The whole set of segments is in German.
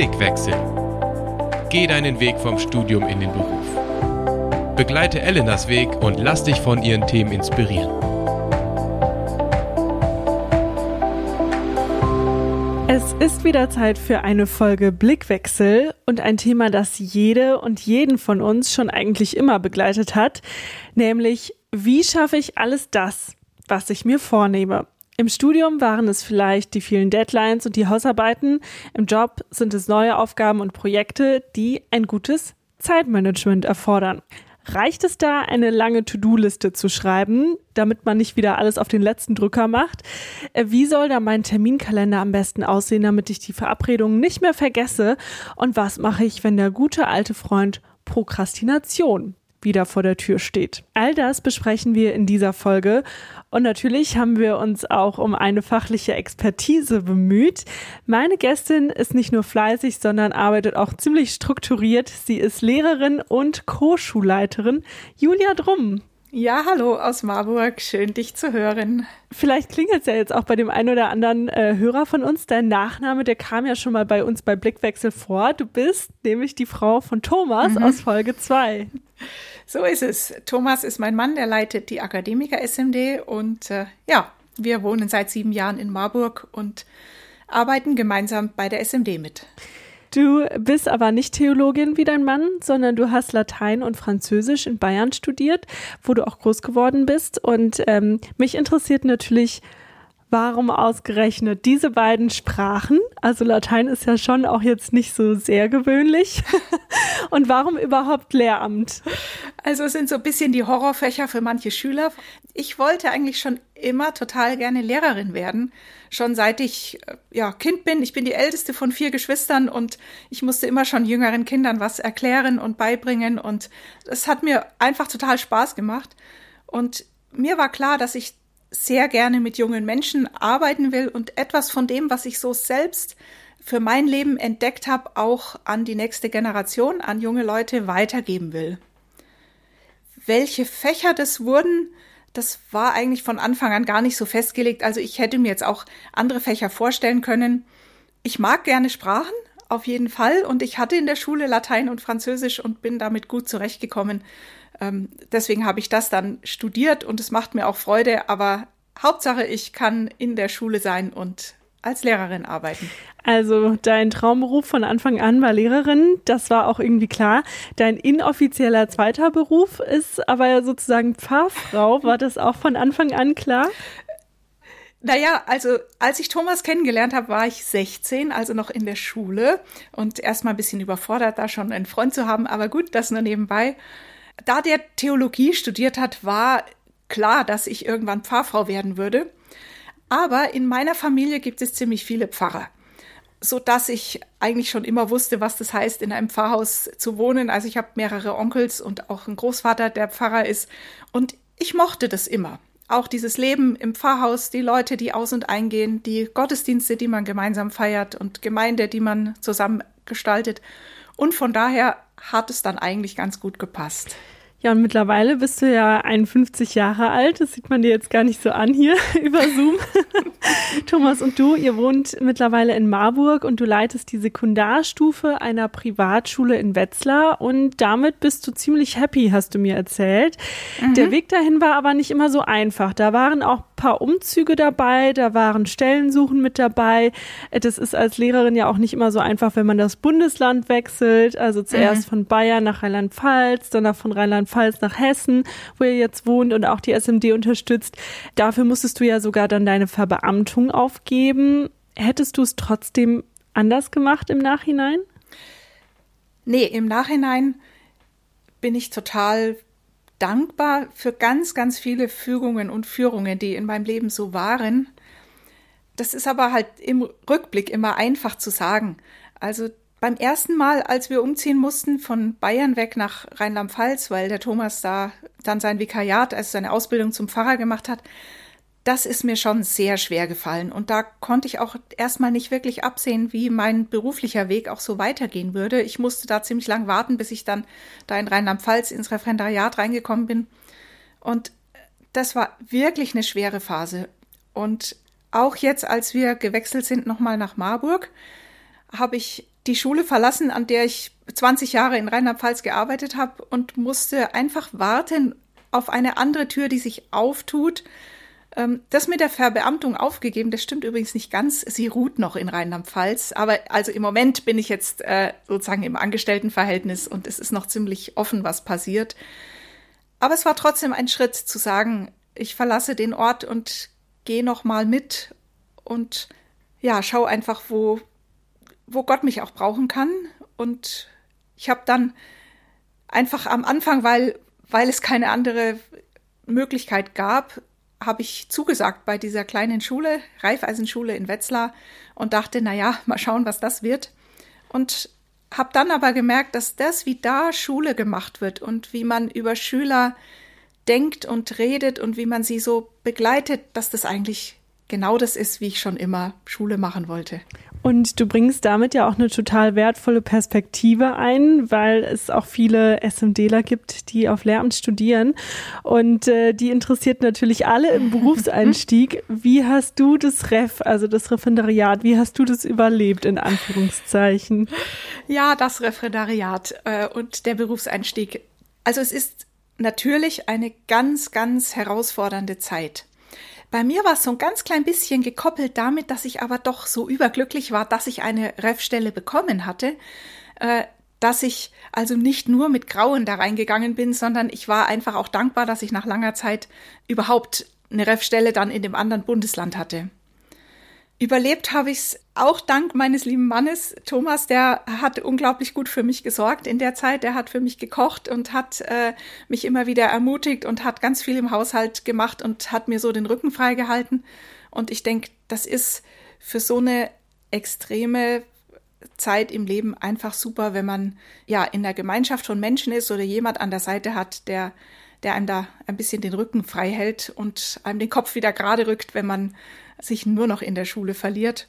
Blickwechsel. Geh deinen Weg vom Studium in den Beruf. Begleite Elenas Weg und lass dich von ihren Themen inspirieren. Es ist wieder Zeit für eine Folge Blickwechsel und ein Thema, das jede und jeden von uns schon eigentlich immer begleitet hat, nämlich wie schaffe ich alles das, was ich mir vornehme? Im Studium waren es vielleicht die vielen Deadlines und die Hausarbeiten, im Job sind es neue Aufgaben und Projekte, die ein gutes Zeitmanagement erfordern. Reicht es da, eine lange To-Do-Liste zu schreiben, damit man nicht wieder alles auf den letzten Drücker macht? Äh, wie soll da mein Terminkalender am besten aussehen, damit ich die Verabredungen nicht mehr vergesse? Und was mache ich, wenn der gute alte Freund Prokrastination wieder vor der Tür steht. All das besprechen wir in dieser Folge und natürlich haben wir uns auch um eine fachliche Expertise bemüht. Meine Gästin ist nicht nur fleißig, sondern arbeitet auch ziemlich strukturiert. Sie ist Lehrerin und Co-Schulleiterin Julia Drum. Ja, hallo aus Marburg. Schön, dich zu hören. Vielleicht klingelt es ja jetzt auch bei dem einen oder anderen äh, Hörer von uns. Dein Nachname, der kam ja schon mal bei uns bei Blickwechsel vor. Du bist nämlich die Frau von Thomas mhm. aus Folge 2. So ist es. Thomas ist mein Mann, der leitet die Akademiker SMD und äh, ja, wir wohnen seit sieben Jahren in Marburg und arbeiten gemeinsam bei der SMD mit. Du bist aber nicht Theologin wie dein Mann, sondern du hast Latein und Französisch in Bayern studiert, wo du auch groß geworden bist. Und ähm, mich interessiert natürlich, warum ausgerechnet diese beiden Sprachen? Also Latein ist ja schon auch jetzt nicht so sehr gewöhnlich. Und warum überhaupt Lehramt? Also es sind so ein bisschen die Horrorfächer für manche Schüler. Ich wollte eigentlich schon immer total gerne Lehrerin werden. Schon seit ich äh, ja Kind bin. Ich bin die älteste von vier Geschwistern und ich musste immer schon jüngeren Kindern was erklären und beibringen und es hat mir einfach total Spaß gemacht. Und mir war klar, dass ich sehr gerne mit jungen Menschen arbeiten will und etwas von dem, was ich so selbst für mein Leben entdeckt habe, auch an die nächste Generation, an junge Leute weitergeben will. Welche Fächer das wurden, das war eigentlich von Anfang an gar nicht so festgelegt. Also ich hätte mir jetzt auch andere Fächer vorstellen können. Ich mag gerne Sprachen, auf jeden Fall. Und ich hatte in der Schule Latein und Französisch und bin damit gut zurechtgekommen. Ähm, deswegen habe ich das dann studiert und es macht mir auch Freude, aber Hauptsache, ich kann in der Schule sein und als Lehrerin arbeiten. Also dein Traumberuf von Anfang an war Lehrerin, das war auch irgendwie klar. Dein inoffizieller zweiter Beruf ist aber ja sozusagen Pfarrfrau. War das auch von Anfang an klar? Naja, also als ich Thomas kennengelernt habe, war ich 16, also noch in der Schule und erstmal ein bisschen überfordert, da schon einen Freund zu haben, aber gut, das nur nebenbei. Da der Theologie studiert hat, war klar, dass ich irgendwann Pfarrfrau werden würde. Aber in meiner Familie gibt es ziemlich viele Pfarrer, so dass ich eigentlich schon immer wusste, was das heißt, in einem Pfarrhaus zu wohnen. Also ich habe mehrere Onkels und auch einen Großvater, der Pfarrer ist. Und ich mochte das immer. Auch dieses Leben im Pfarrhaus, die Leute, die aus und eingehen, die Gottesdienste, die man gemeinsam feiert und Gemeinde, die man zusammen gestaltet. Und von daher hat es dann eigentlich ganz gut gepasst. Ja, und mittlerweile bist du ja 51 Jahre alt. Das sieht man dir jetzt gar nicht so an hier über Zoom. Thomas und du, ihr wohnt mittlerweile in Marburg und du leitest die Sekundarstufe einer Privatschule in Wetzlar und damit bist du ziemlich happy, hast du mir erzählt. Mhm. Der Weg dahin war aber nicht immer so einfach. Da waren auch paar Umzüge dabei, da waren Stellensuchen mit dabei. Das ist als Lehrerin ja auch nicht immer so einfach, wenn man das Bundesland wechselt. Also zuerst mhm. von Bayern nach Rheinland-Pfalz, danach von Rheinland-Pfalz nach Hessen, wo ihr jetzt wohnt und auch die SMD unterstützt. Dafür musstest du ja sogar dann deine Verbeamtung aufgeben. Hättest du es trotzdem anders gemacht im Nachhinein? Nee, im Nachhinein bin ich total dankbar für ganz, ganz viele Fügungen und Führungen, die in meinem Leben so waren. Das ist aber halt im Rückblick immer einfach zu sagen. Also beim ersten Mal, als wir umziehen mussten von Bayern weg nach Rheinland-Pfalz, weil der Thomas da dann sein Vikariat, also seine Ausbildung zum Pfarrer gemacht hat, das ist mir schon sehr schwer gefallen. Und da konnte ich auch erstmal nicht wirklich absehen, wie mein beruflicher Weg auch so weitergehen würde. Ich musste da ziemlich lang warten, bis ich dann da in Rheinland-Pfalz ins Referendariat reingekommen bin. Und das war wirklich eine schwere Phase. Und auch jetzt, als wir gewechselt sind nochmal nach Marburg, habe ich die Schule verlassen, an der ich 20 Jahre in Rheinland-Pfalz gearbeitet habe und musste einfach warten auf eine andere Tür, die sich auftut. Ähm, das mit der Verbeamtung aufgegeben, das stimmt übrigens nicht ganz. Sie ruht noch in Rheinland-Pfalz. Aber also im Moment bin ich jetzt äh, sozusagen im Angestelltenverhältnis und es ist noch ziemlich offen, was passiert. Aber es war trotzdem ein Schritt zu sagen, ich verlasse den Ort und gehe noch mal mit und ja, schau einfach, wo, wo Gott mich auch brauchen kann. Und ich habe dann einfach am Anfang, weil, weil es keine andere Möglichkeit gab, habe ich zugesagt bei dieser kleinen Schule, Reifeisenschule in Wetzlar und dachte, na ja, mal schauen, was das wird. Und habe dann aber gemerkt, dass das, wie da Schule gemacht wird und wie man über Schüler denkt und redet und wie man sie so begleitet, dass das eigentlich genau das ist, wie ich schon immer Schule machen wollte. Und du bringst damit ja auch eine total wertvolle Perspektive ein, weil es auch viele SMDler gibt, die auf Lehramt studieren. Und äh, die interessiert natürlich alle im Berufseinstieg. Wie hast du das Ref, also das Referendariat, wie hast du das überlebt, in Anführungszeichen? Ja, das Referendariat äh, und der Berufseinstieg. Also es ist natürlich eine ganz, ganz herausfordernde Zeit. Bei mir war es so ein ganz klein bisschen gekoppelt damit, dass ich aber doch so überglücklich war, dass ich eine Ref-Stelle bekommen hatte, äh, dass ich also nicht nur mit Grauen da reingegangen bin, sondern ich war einfach auch dankbar, dass ich nach langer Zeit überhaupt eine Ref-Stelle dann in dem anderen Bundesland hatte. Überlebt habe ich es auch dank meines lieben Mannes Thomas, der hat unglaublich gut für mich gesorgt in der Zeit. Der hat für mich gekocht und hat äh, mich immer wieder ermutigt und hat ganz viel im Haushalt gemacht und hat mir so den Rücken freigehalten. Und ich denke, das ist für so eine extreme Zeit im Leben einfach super, wenn man ja in der Gemeinschaft von Menschen ist oder jemand an der Seite hat, der der einem da ein bisschen den Rücken frei hält und einem den Kopf wieder gerade rückt, wenn man sich nur noch in der Schule verliert.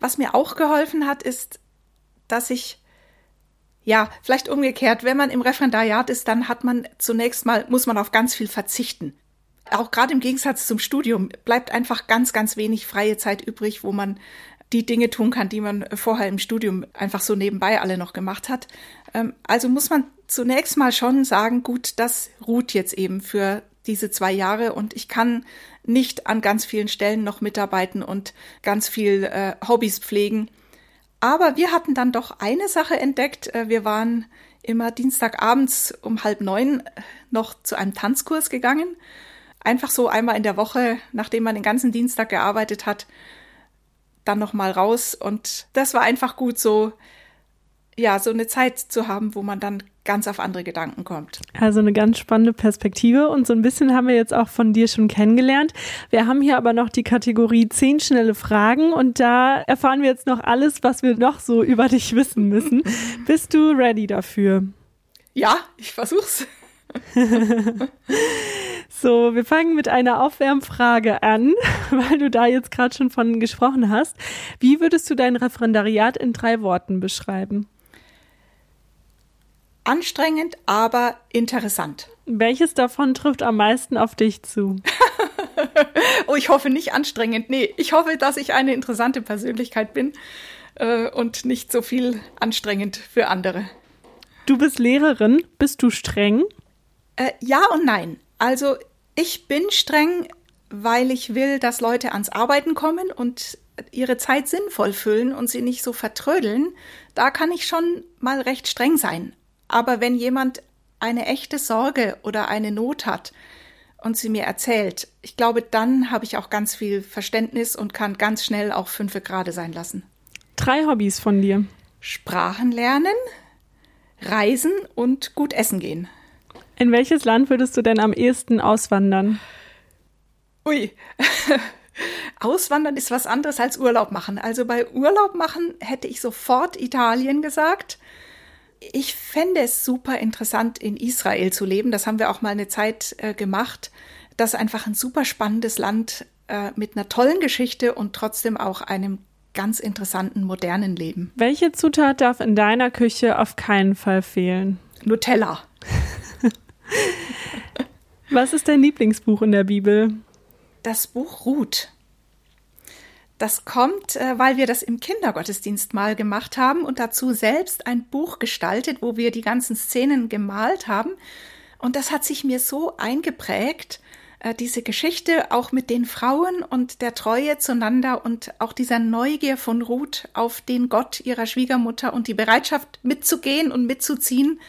Was mir auch geholfen hat, ist, dass ich ja, vielleicht umgekehrt, wenn man im Referendariat ist, dann hat man zunächst mal, muss man auf ganz viel verzichten. Auch gerade im Gegensatz zum Studium bleibt einfach ganz, ganz wenig freie Zeit übrig, wo man die Dinge tun kann, die man vorher im Studium einfach so nebenbei alle noch gemacht hat. Ähm, also muss man zunächst mal schon sagen, gut, das ruht jetzt eben für diese zwei Jahre und ich kann nicht an ganz vielen Stellen noch mitarbeiten und ganz viel äh, Hobbys pflegen. Aber wir hatten dann doch eine Sache entdeckt. Äh, wir waren immer Dienstagabends um halb neun noch zu einem Tanzkurs gegangen. Einfach so einmal in der Woche, nachdem man den ganzen Dienstag gearbeitet hat, dann noch mal raus. Und das war einfach gut so, ja, so eine Zeit zu haben, wo man dann ganz auf andere Gedanken kommt. Also eine ganz spannende Perspektive und so ein bisschen haben wir jetzt auch von dir schon kennengelernt. Wir haben hier aber noch die Kategorie zehn schnelle Fragen und da erfahren wir jetzt noch alles, was wir noch so über dich wissen müssen. Bist du ready dafür? Ja, ich versuch's. so, wir fangen mit einer Aufwärmfrage an, weil du da jetzt gerade schon von gesprochen hast. Wie würdest du dein Referendariat in drei Worten beschreiben? Anstrengend, aber interessant. Welches davon trifft am meisten auf dich zu? oh, ich hoffe nicht anstrengend. Nee, ich hoffe, dass ich eine interessante Persönlichkeit bin äh, und nicht so viel anstrengend für andere. Du bist Lehrerin. Bist du streng? Äh, ja und nein. Also ich bin streng, weil ich will, dass Leute ans Arbeiten kommen und ihre Zeit sinnvoll füllen und sie nicht so vertrödeln. Da kann ich schon mal recht streng sein. Aber wenn jemand eine echte Sorge oder eine Not hat und sie mir erzählt, ich glaube, dann habe ich auch ganz viel Verständnis und kann ganz schnell auch fünfe gerade sein lassen. Drei Hobbys von dir. Sprachen lernen, reisen und gut essen gehen. In welches Land würdest du denn am ehesten auswandern? Ui. Auswandern ist was anderes als Urlaub machen. Also bei Urlaub machen hätte ich sofort Italien gesagt ich fände es super interessant, in Israel zu leben. Das haben wir auch mal eine Zeit äh, gemacht. Das ist einfach ein super spannendes Land äh, mit einer tollen Geschichte und trotzdem auch einem ganz interessanten modernen Leben. Welche Zutat darf in deiner Küche auf keinen Fall fehlen? Nutella. Was ist dein Lieblingsbuch in der Bibel? Das Buch Ruth. Das kommt, äh, weil wir das im Kindergottesdienst mal gemacht haben und dazu selbst ein Buch gestaltet, wo wir die ganzen Szenen gemalt haben. Und das hat sich mir so eingeprägt, äh, diese Geschichte auch mit den Frauen und der Treue zueinander und auch dieser Neugier von Ruth auf den Gott ihrer Schwiegermutter und die Bereitschaft mitzugehen und mitzuziehen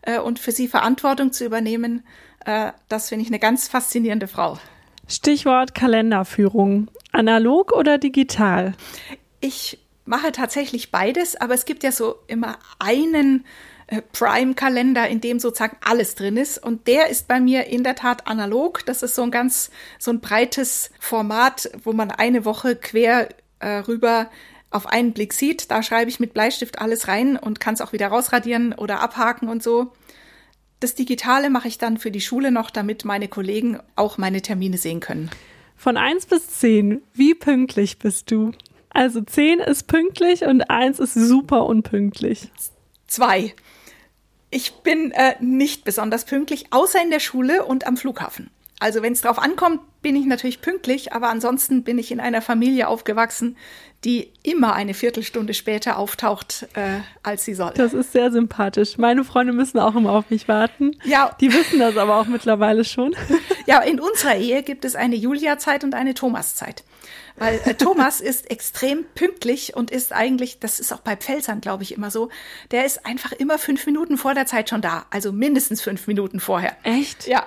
äh, und für sie Verantwortung zu übernehmen. Das finde ich eine ganz faszinierende Frau. Stichwort Kalenderführung. Analog oder digital? Ich mache tatsächlich beides, aber es gibt ja so immer einen äh, Prime-Kalender, in dem sozusagen alles drin ist. Und der ist bei mir in der Tat analog. Das ist so ein ganz, so ein breites Format, wo man eine Woche quer äh, rüber auf einen Blick sieht. Da schreibe ich mit Bleistift alles rein und kann es auch wieder rausradieren oder abhaken und so. Das Digitale mache ich dann für die Schule noch, damit meine Kollegen auch meine Termine sehen können. Von 1 bis 10, wie pünktlich bist du? Also 10 ist pünktlich und 1 ist super unpünktlich. 2. Ich bin äh, nicht besonders pünktlich, außer in der Schule und am Flughafen. Also wenn es drauf ankommt, bin ich natürlich pünktlich, aber ansonsten bin ich in einer Familie aufgewachsen, die immer eine Viertelstunde später auftaucht, äh, als sie soll. Das ist sehr sympathisch. Meine Freunde müssen auch immer auf mich warten. Ja. Die wissen das aber auch mittlerweile schon. Ja, in unserer Ehe gibt es eine Julia-Zeit und eine Thomas-Zeit. Weil äh, Thomas ist extrem pünktlich und ist eigentlich, das ist auch bei Pfälzern, glaube ich, immer so, der ist einfach immer fünf Minuten vor der Zeit schon da. Also mindestens fünf Minuten vorher. Echt? Ja.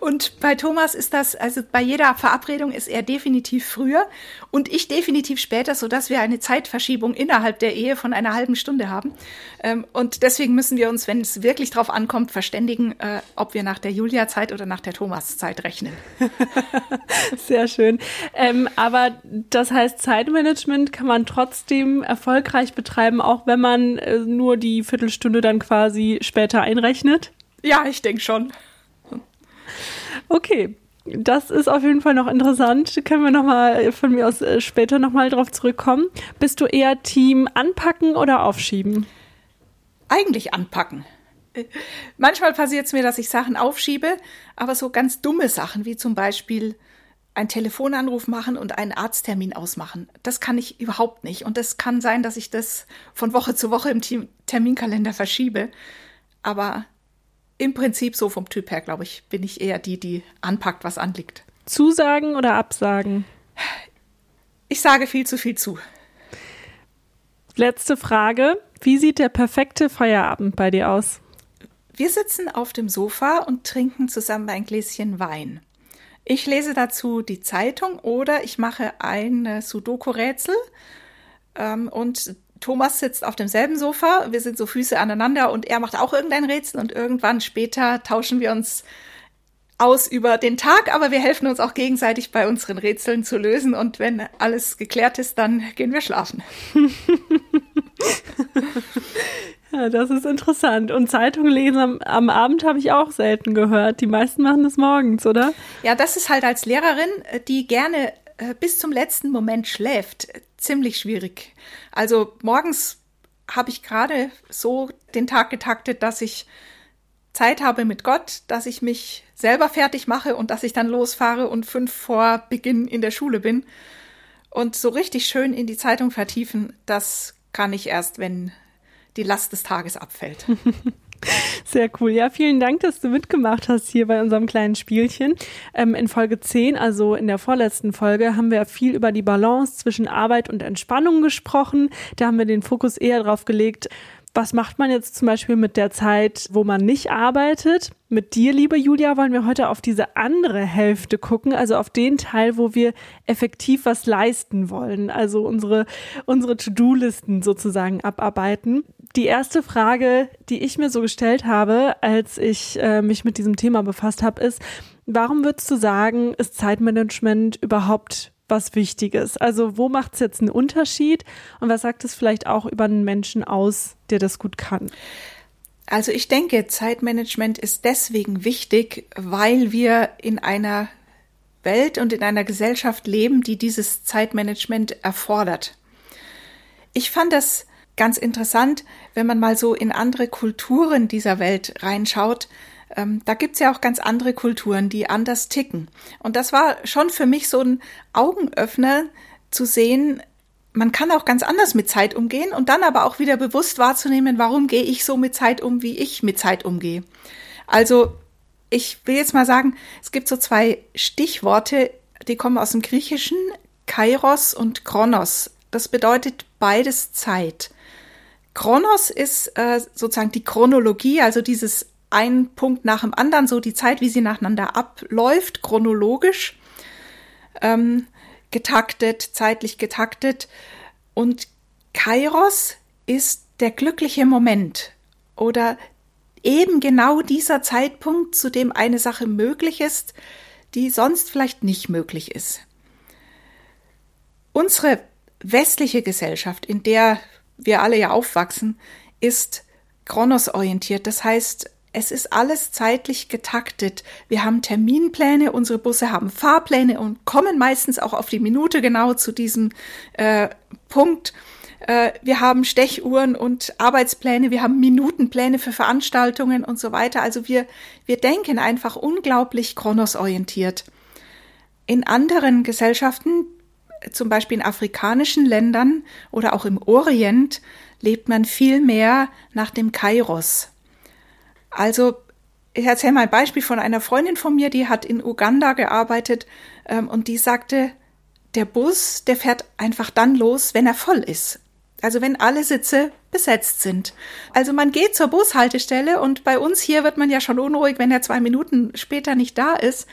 Und bei Thomas ist das, also bei jeder Verabredung ist er definitiv früher und ich definitiv später, so dass wir eine Zeitverschiebung innerhalb der Ehe von einer halben Stunde haben. Ähm, und deswegen müssen wir uns, wenn es wirklich drauf ankommt, verständigen, äh, ob wir nach der Julia-Zeit oder nach der Thomas-Zeit rechnen. Sehr schön. Ähm, aber das heißt, Zeitmanagement kann man trotzdem erfolgreich betreiben, auch wenn man äh, nur die Viertelstunde dann quasi später einrechnet? Ja, ich denke schon. Okay. Das ist auf jeden Fall noch interessant. Können wir noch mal von mir aus äh, später noch mal drauf zurückkommen. Bist du eher Team anpacken oder aufschieben? Eigentlich anpacken. Manchmal passiert es mir, dass ich Sachen aufschiebe, aber so ganz dumme Sachen wie zum Beispiel einen Telefonanruf machen und einen Arzttermin ausmachen. Das kann ich überhaupt nicht. Und es kann sein, dass ich das von Woche zu Woche im Terminkalender verschiebe. Aber im Prinzip so vom Typ her, glaube ich, bin ich eher die, die anpackt, was anliegt. Zusagen oder Absagen? Ich sage viel zu viel zu. Letzte Frage. Wie sieht der perfekte Feierabend bei dir aus? Wir sitzen auf dem Sofa und trinken zusammen ein Gläschen Wein. Ich lese dazu die Zeitung oder ich mache ein Sudoku-Rätsel ähm, und Thomas sitzt auf demselben Sofa, wir sind so Füße aneinander und er macht auch irgendein Rätsel und irgendwann später tauschen wir uns aus über den Tag, aber wir helfen uns auch gegenseitig bei unseren Rätseln zu lösen und wenn alles geklärt ist, dann gehen wir schlafen. Ja, das ist interessant. Und Zeitung lesen am, am Abend habe ich auch selten gehört. Die meisten machen das morgens, oder? Ja, das ist halt als Lehrerin, äh, die gerne bis zum letzten Moment schläft, ziemlich schwierig. Also morgens habe ich gerade so den Tag getaktet, dass ich Zeit habe mit Gott, dass ich mich selber fertig mache und dass ich dann losfahre und fünf vor Beginn in der Schule bin. Und so richtig schön in die Zeitung vertiefen, das kann ich erst, wenn die Last des Tages abfällt. Sehr cool. Ja, vielen Dank, dass du mitgemacht hast hier bei unserem kleinen Spielchen. Ähm, in Folge 10, also in der vorletzten Folge, haben wir viel über die Balance zwischen Arbeit und Entspannung gesprochen. Da haben wir den Fokus eher darauf gelegt, was macht man jetzt zum Beispiel mit der Zeit, wo man nicht arbeitet? Mit dir, liebe Julia, wollen wir heute auf diese andere Hälfte gucken, also auf den Teil, wo wir effektiv was leisten wollen, also unsere, unsere To-Do-Listen sozusagen abarbeiten. Die erste Frage, die ich mir so gestellt habe, als ich äh, mich mit diesem Thema befasst habe, ist, warum würdest du sagen, ist Zeitmanagement überhaupt was Wichtiges? Also wo macht es jetzt einen Unterschied und was sagt es vielleicht auch über einen Menschen aus, der das gut kann? Also ich denke, Zeitmanagement ist deswegen wichtig, weil wir in einer Welt und in einer Gesellschaft leben, die dieses Zeitmanagement erfordert. Ich fand das ganz interessant, wenn man mal so in andere Kulturen dieser Welt reinschaut, ähm, da gibt's ja auch ganz andere Kulturen, die anders ticken. Und das war schon für mich so ein Augenöffner, zu sehen, man kann auch ganz anders mit Zeit umgehen und dann aber auch wieder bewusst wahrzunehmen, warum gehe ich so mit Zeit um, wie ich mit Zeit umgehe. Also ich will jetzt mal sagen, es gibt so zwei Stichworte, die kommen aus dem Griechischen, Kairos und Kronos. Das bedeutet beides Zeit. Kronos ist äh, sozusagen die Chronologie, also dieses ein Punkt nach dem anderen, so die Zeit, wie sie nacheinander abläuft, chronologisch. Ähm, getaktet, zeitlich getaktet. Und Kairos ist der glückliche Moment oder eben genau dieser Zeitpunkt, zu dem eine Sache möglich ist, die sonst vielleicht nicht möglich ist. Unsere westliche Gesellschaft, in der wir alle ja aufwachsen, ist chronosorientiert. Das heißt, es ist alles zeitlich getaktet. Wir haben Terminpläne, unsere Busse haben Fahrpläne und kommen meistens auch auf die Minute genau zu diesem äh, Punkt. Äh, wir haben Stechuhren und Arbeitspläne, wir haben Minutenpläne für Veranstaltungen und so weiter. Also wir, wir denken einfach unglaublich chronosorientiert. In anderen Gesellschaften, zum Beispiel in afrikanischen Ländern oder auch im Orient, lebt man viel mehr nach dem Kairos. Also ich erzähle mal ein Beispiel von einer Freundin von mir, die hat in Uganda gearbeitet ähm, und die sagte, der Bus, der fährt einfach dann los, wenn er voll ist. Also wenn alle Sitze besetzt sind. Also man geht zur Bushaltestelle und bei uns hier wird man ja schon unruhig, wenn er zwei Minuten später nicht da ist.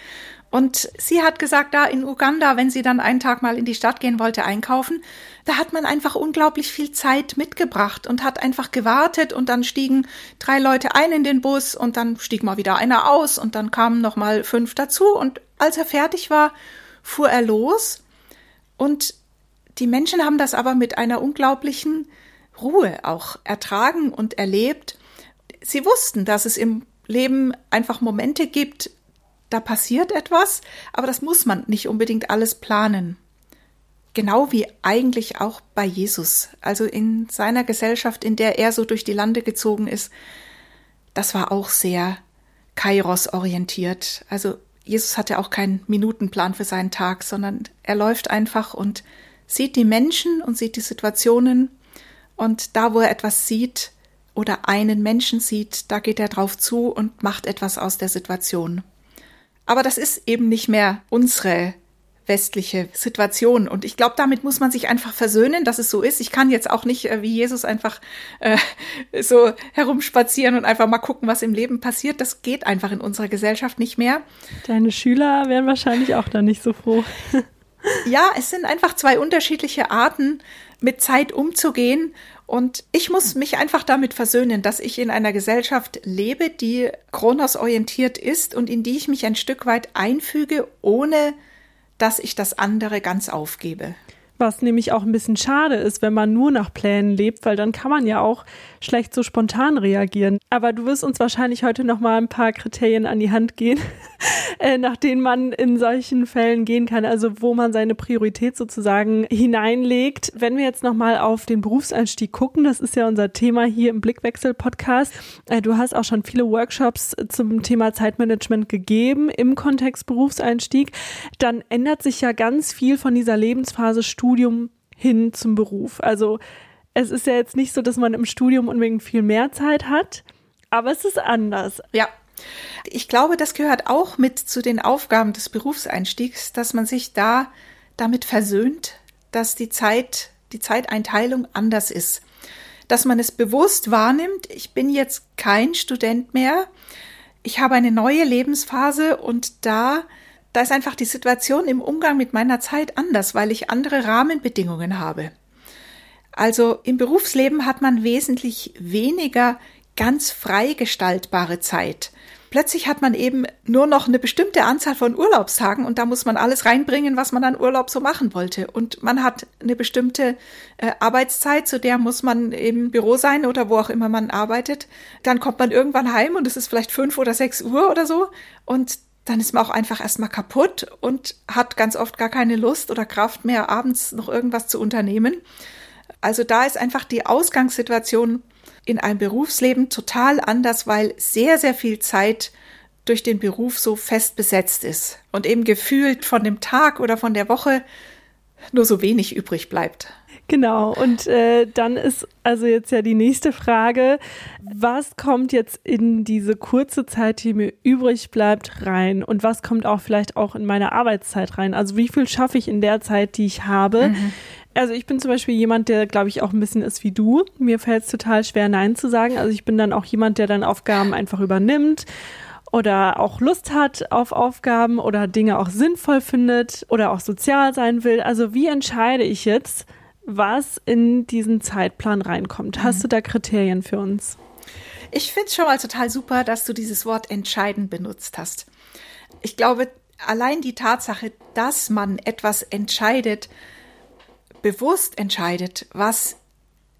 Und sie hat gesagt, da in Uganda, wenn sie dann einen Tag mal in die Stadt gehen wollte, einkaufen, da hat man einfach unglaublich viel Zeit mitgebracht und hat einfach gewartet und dann stiegen drei Leute ein in den Bus und dann stieg mal wieder einer aus und dann kamen noch mal fünf dazu und als er fertig war, fuhr er los und die Menschen haben das aber mit einer unglaublichen Ruhe auch ertragen und erlebt. Sie wussten, dass es im Leben einfach Momente gibt, da passiert etwas, aber das muss man nicht unbedingt alles planen. Genau wie eigentlich auch bei Jesus, also in seiner Gesellschaft, in der er so durch die Lande gezogen ist, das war auch sehr Kairos orientiert. Also Jesus hatte auch keinen Minutenplan für seinen Tag, sondern er läuft einfach und sieht die Menschen und sieht die Situationen und da, wo er etwas sieht oder einen Menschen sieht, da geht er drauf zu und macht etwas aus der Situation. Aber das ist eben nicht mehr unsere westliche Situation. Und ich glaube, damit muss man sich einfach versöhnen, dass es so ist. Ich kann jetzt auch nicht äh, wie Jesus einfach äh, so herumspazieren und einfach mal gucken, was im Leben passiert. Das geht einfach in unserer Gesellschaft nicht mehr. Deine Schüler wären wahrscheinlich auch da nicht so froh. ja, es sind einfach zwei unterschiedliche Arten, mit Zeit umzugehen. Und ich muss mich einfach damit versöhnen, dass ich in einer Gesellschaft lebe, die Kronos-orientiert ist und in die ich mich ein Stück weit einfüge, ohne dass ich das andere ganz aufgebe. Was nämlich auch ein bisschen schade ist, wenn man nur nach Plänen lebt, weil dann kann man ja auch schlecht so spontan reagieren. Aber du wirst uns wahrscheinlich heute noch mal ein paar Kriterien an die Hand gehen, äh, nach denen man in solchen Fällen gehen kann, also wo man seine Priorität sozusagen hineinlegt. Wenn wir jetzt noch mal auf den Berufseinstieg gucken, das ist ja unser Thema hier im Blickwechsel Podcast. Äh, du hast auch schon viele Workshops zum Thema Zeitmanagement gegeben im Kontext Berufseinstieg. Dann ändert sich ja ganz viel von dieser Lebensphase Studium hin zum Beruf. Also es ist ja jetzt nicht so, dass man im Studium unbedingt viel mehr Zeit hat, aber es ist anders. Ja. Ich glaube, das gehört auch mit zu den Aufgaben des Berufseinstiegs, dass man sich da damit versöhnt, dass die Zeit, die Zeiteinteilung anders ist. Dass man es bewusst wahrnimmt, ich bin jetzt kein Student mehr, ich habe eine neue Lebensphase und da da ist einfach die Situation im Umgang mit meiner Zeit anders, weil ich andere Rahmenbedingungen habe. Also im Berufsleben hat man wesentlich weniger ganz frei gestaltbare Zeit. Plötzlich hat man eben nur noch eine bestimmte Anzahl von Urlaubstagen und da muss man alles reinbringen, was man an Urlaub so machen wollte. Und man hat eine bestimmte äh, Arbeitszeit, zu der muss man im Büro sein oder wo auch immer man arbeitet. Dann kommt man irgendwann heim und es ist vielleicht fünf oder sechs Uhr oder so und dann ist man auch einfach erstmal kaputt und hat ganz oft gar keine Lust oder Kraft mehr, abends noch irgendwas zu unternehmen. Also da ist einfach die Ausgangssituation in einem Berufsleben total anders, weil sehr, sehr viel Zeit durch den Beruf so fest besetzt ist und eben gefühlt von dem Tag oder von der Woche nur so wenig übrig bleibt. Genau, und äh, dann ist also jetzt ja die nächste Frage, was kommt jetzt in diese kurze Zeit, die mir übrig bleibt, rein und was kommt auch vielleicht auch in meine Arbeitszeit rein? Also wie viel schaffe ich in der Zeit, die ich habe? Mhm. Also ich bin zum Beispiel jemand, der, glaube ich, auch ein bisschen ist wie du. Mir fällt es total schwer, Nein zu sagen. Also ich bin dann auch jemand, der dann Aufgaben einfach übernimmt oder auch Lust hat auf Aufgaben oder Dinge auch sinnvoll findet oder auch sozial sein will. Also wie entscheide ich jetzt, was in diesen Zeitplan reinkommt. Hast mhm. du da Kriterien für uns? Ich finde es schon mal total super, dass du dieses Wort entscheiden benutzt hast. Ich glaube, allein die Tatsache, dass man etwas entscheidet, bewusst entscheidet, was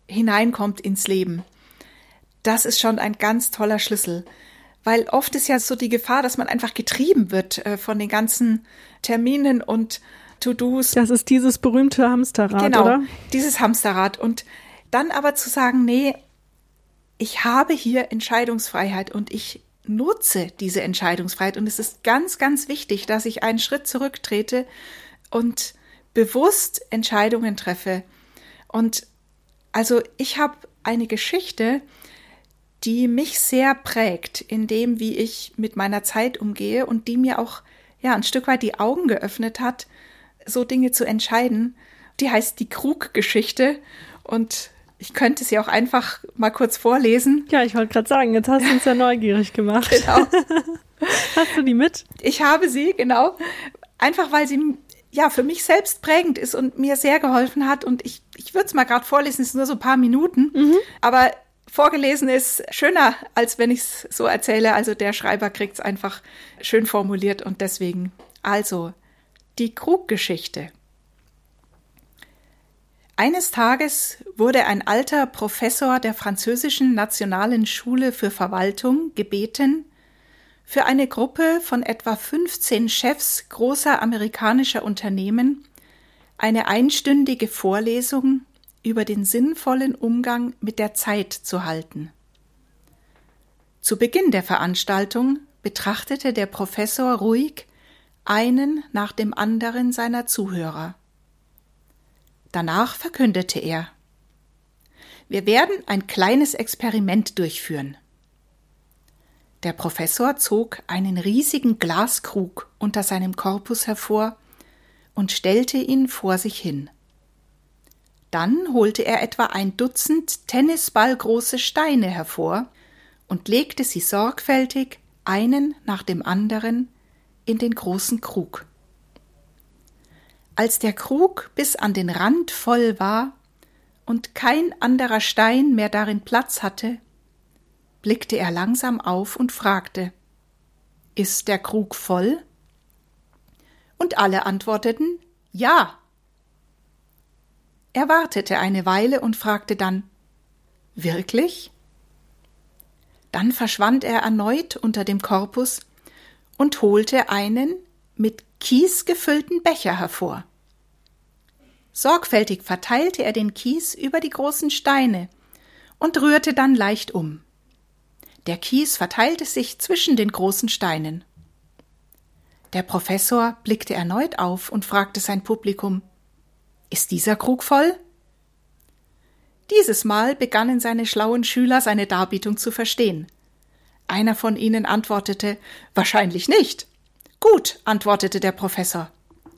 hineinkommt ins Leben, das ist schon ein ganz toller Schlüssel. Weil oft ist ja so die Gefahr, dass man einfach getrieben wird äh, von den ganzen Terminen und To-Dos. Das ist dieses berühmte Hamsterrad, genau, oder? dieses Hamsterrad. Und dann aber zu sagen, nee, ich habe hier Entscheidungsfreiheit und ich nutze diese Entscheidungsfreiheit. Und es ist ganz, ganz wichtig, dass ich einen Schritt zurücktrete und bewusst Entscheidungen treffe. Und also ich habe eine Geschichte, die mich sehr prägt in dem, wie ich mit meiner Zeit umgehe und die mir auch ja ein Stück weit die Augen geöffnet hat, so Dinge zu entscheiden. Die heißt die Krug-Geschichte und ich könnte sie auch einfach mal kurz vorlesen. Ja, ich wollte gerade sagen, jetzt hast du uns ja neugierig gemacht. Genau. hast du die mit? Ich habe sie, genau. Einfach weil sie ja für mich selbst prägend ist und mir sehr geholfen hat. Und ich, ich würde es mal gerade vorlesen, es sind nur so ein paar Minuten. Mhm. Aber vorgelesen ist schöner, als wenn ich es so erzähle. Also der Schreiber kriegt es einfach schön formuliert und deswegen. Also, die Kruggeschichte. Eines Tages wurde ein alter Professor der französischen Nationalen Schule für Verwaltung gebeten, für eine Gruppe von etwa 15 Chefs großer amerikanischer Unternehmen eine einstündige Vorlesung über den sinnvollen Umgang mit der Zeit zu halten. Zu Beginn der Veranstaltung betrachtete der Professor ruhig einen nach dem anderen seiner Zuhörer. Danach verkündete er Wir werden ein kleines Experiment durchführen. Der Professor zog einen riesigen Glaskrug unter seinem Korpus hervor und stellte ihn vor sich hin. Dann holte er etwa ein Dutzend tennisballgroße Steine hervor und legte sie sorgfältig einen nach dem anderen in den großen Krug. Als der Krug bis an den Rand voll war und kein anderer Stein mehr darin Platz hatte, blickte er langsam auf und fragte Ist der Krug voll? Und alle antworteten Ja. Er wartete eine Weile und fragte dann Wirklich? Dann verschwand er erneut unter dem Korpus und holte einen mit Kies gefüllten Becher hervor. Sorgfältig verteilte er den Kies über die großen Steine und rührte dann leicht um. Der Kies verteilte sich zwischen den großen Steinen. Der Professor blickte erneut auf und fragte sein Publikum Ist dieser Krug voll? Dieses Mal begannen seine schlauen Schüler seine Darbietung zu verstehen. Einer von ihnen antwortete Wahrscheinlich nicht. Gut, antwortete der Professor.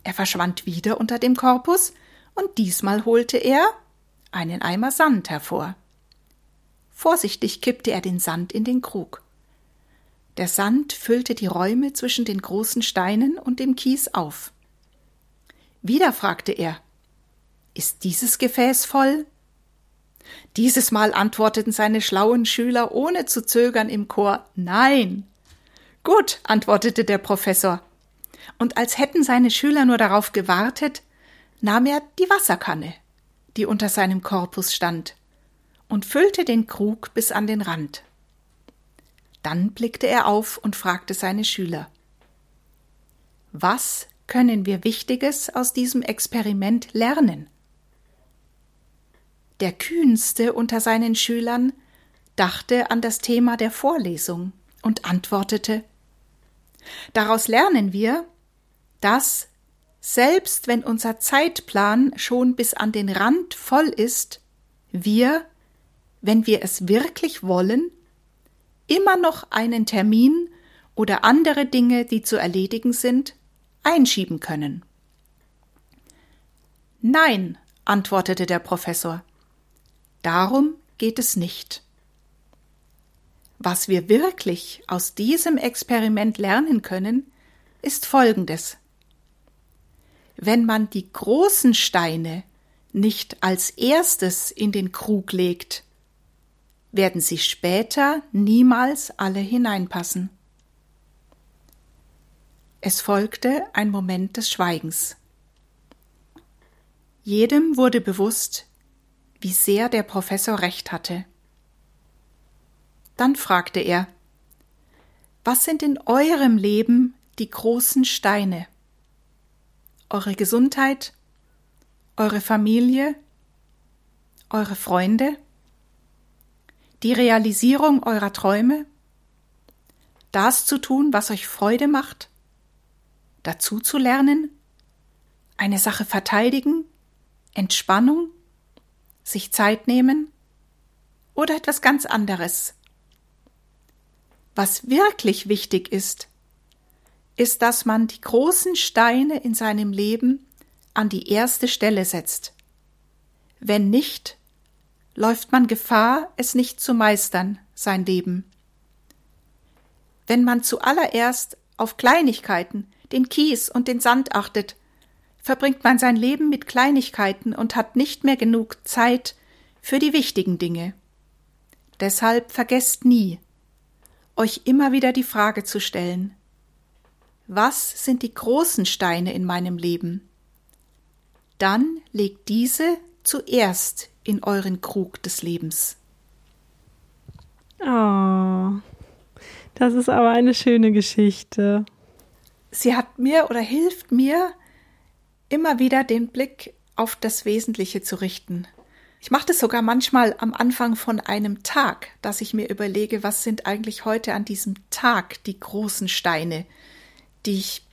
Er verschwand wieder unter dem Korpus, und diesmal holte er einen Eimer Sand hervor. Vorsichtig kippte er den Sand in den Krug. Der Sand füllte die Räume zwischen den großen Steinen und dem Kies auf. Wieder fragte er Ist dieses Gefäß voll? Dieses Mal antworteten seine schlauen Schüler ohne zu zögern im Chor Nein. Gut, antwortete der Professor. Und als hätten seine Schüler nur darauf gewartet, nahm er die Wasserkanne, die unter seinem Korpus stand, und füllte den Krug bis an den Rand. Dann blickte er auf und fragte seine Schüler Was können wir Wichtiges aus diesem Experiment lernen? Der kühnste unter seinen Schülern dachte an das Thema der Vorlesung und antwortete Daraus lernen wir, dass selbst wenn unser Zeitplan schon bis an den Rand voll ist, wir, wenn wir es wirklich wollen, immer noch einen Termin oder andere Dinge, die zu erledigen sind, einschieben können. Nein, antwortete der Professor. Darum geht es nicht. Was wir wirklich aus diesem Experiment lernen können, ist Folgendes. Wenn man die großen Steine nicht als erstes in den Krug legt, werden sie später niemals alle hineinpassen. Es folgte ein Moment des Schweigens. Jedem wurde bewusst, wie sehr der Professor recht hatte. Dann fragte er Was sind in eurem Leben die großen Steine? Eure Gesundheit, eure Familie, eure Freunde, die Realisierung eurer Träume, das zu tun, was euch Freude macht, dazu zu lernen, eine Sache verteidigen, Entspannung, sich Zeit nehmen oder etwas ganz anderes. Was wirklich wichtig ist, ist, dass man die großen Steine in seinem Leben an die erste Stelle setzt. Wenn nicht, läuft man Gefahr, es nicht zu meistern, sein Leben. Wenn man zuallererst auf Kleinigkeiten, den Kies und den Sand achtet, verbringt man sein Leben mit Kleinigkeiten und hat nicht mehr genug Zeit für die wichtigen Dinge. Deshalb vergesst nie, euch immer wieder die Frage zu stellen, was sind die großen Steine in meinem Leben? Dann legt diese zuerst in euren Krug des Lebens. Oh, das ist aber eine schöne Geschichte. Sie hat mir oder hilft mir, immer wieder den Blick auf das Wesentliche zu richten. Ich mache das sogar manchmal am Anfang von einem Tag, dass ich mir überlege, was sind eigentlich heute an diesem Tag die großen Steine, die ich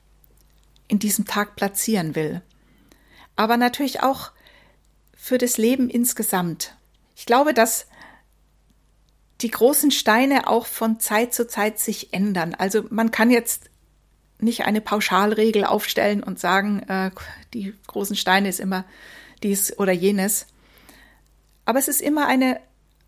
in diesem Tag platzieren will. Aber natürlich auch für das Leben insgesamt. Ich glaube, dass die großen Steine auch von Zeit zu Zeit sich ändern. Also man kann jetzt nicht eine Pauschalregel aufstellen und sagen, äh, die großen Steine ist immer dies oder jenes. Aber es ist immer eine,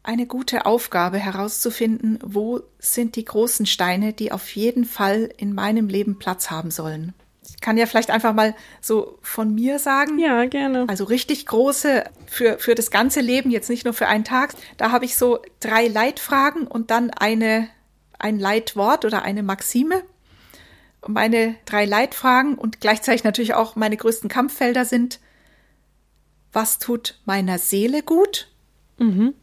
eine gute Aufgabe herauszufinden, wo sind die großen Steine, die auf jeden Fall in meinem Leben Platz haben sollen. Ich kann ja vielleicht einfach mal so von mir sagen. Ja, gerne. Also richtig große für, für das ganze Leben, jetzt nicht nur für einen Tag. Da habe ich so drei Leitfragen und dann eine, ein Leitwort oder eine Maxime meine drei Leitfragen und gleichzeitig natürlich auch meine größten Kampffelder sind, was tut meiner Seele gut? Mhm.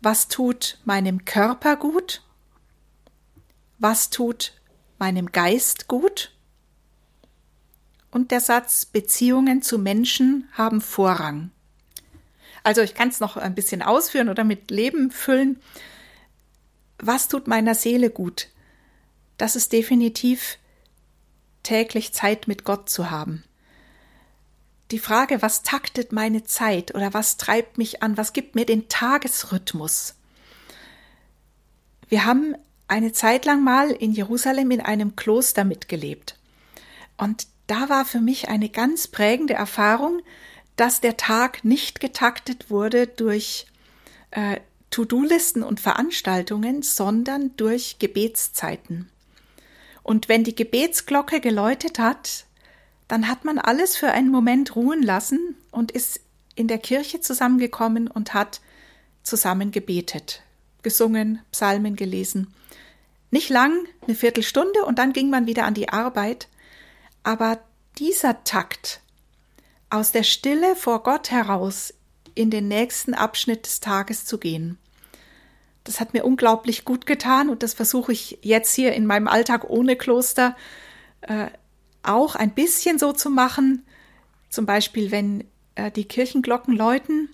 Was tut meinem Körper gut? Was tut meinem Geist gut? Und der Satz Beziehungen zu Menschen haben Vorrang. Also ich kann es noch ein bisschen ausführen oder mit Leben füllen. Was tut meiner Seele gut? Das ist definitiv täglich Zeit mit Gott zu haben. Die Frage, was taktet meine Zeit oder was treibt mich an, was gibt mir den Tagesrhythmus? Wir haben eine Zeit lang mal in Jerusalem in einem Kloster mitgelebt. Und da war für mich eine ganz prägende Erfahrung, dass der Tag nicht getaktet wurde durch äh, To-Do-Listen und Veranstaltungen, sondern durch Gebetszeiten. Und wenn die Gebetsglocke geläutet hat, dann hat man alles für einen Moment ruhen lassen und ist in der Kirche zusammengekommen und hat zusammen gebetet, gesungen, Psalmen gelesen. Nicht lang, eine Viertelstunde und dann ging man wieder an die Arbeit. Aber dieser Takt, aus der Stille vor Gott heraus in den nächsten Abschnitt des Tages zu gehen, das hat mir unglaublich gut getan und das versuche ich jetzt hier in meinem Alltag ohne Kloster äh, auch ein bisschen so zu machen. Zum Beispiel, wenn äh, die Kirchenglocken läuten,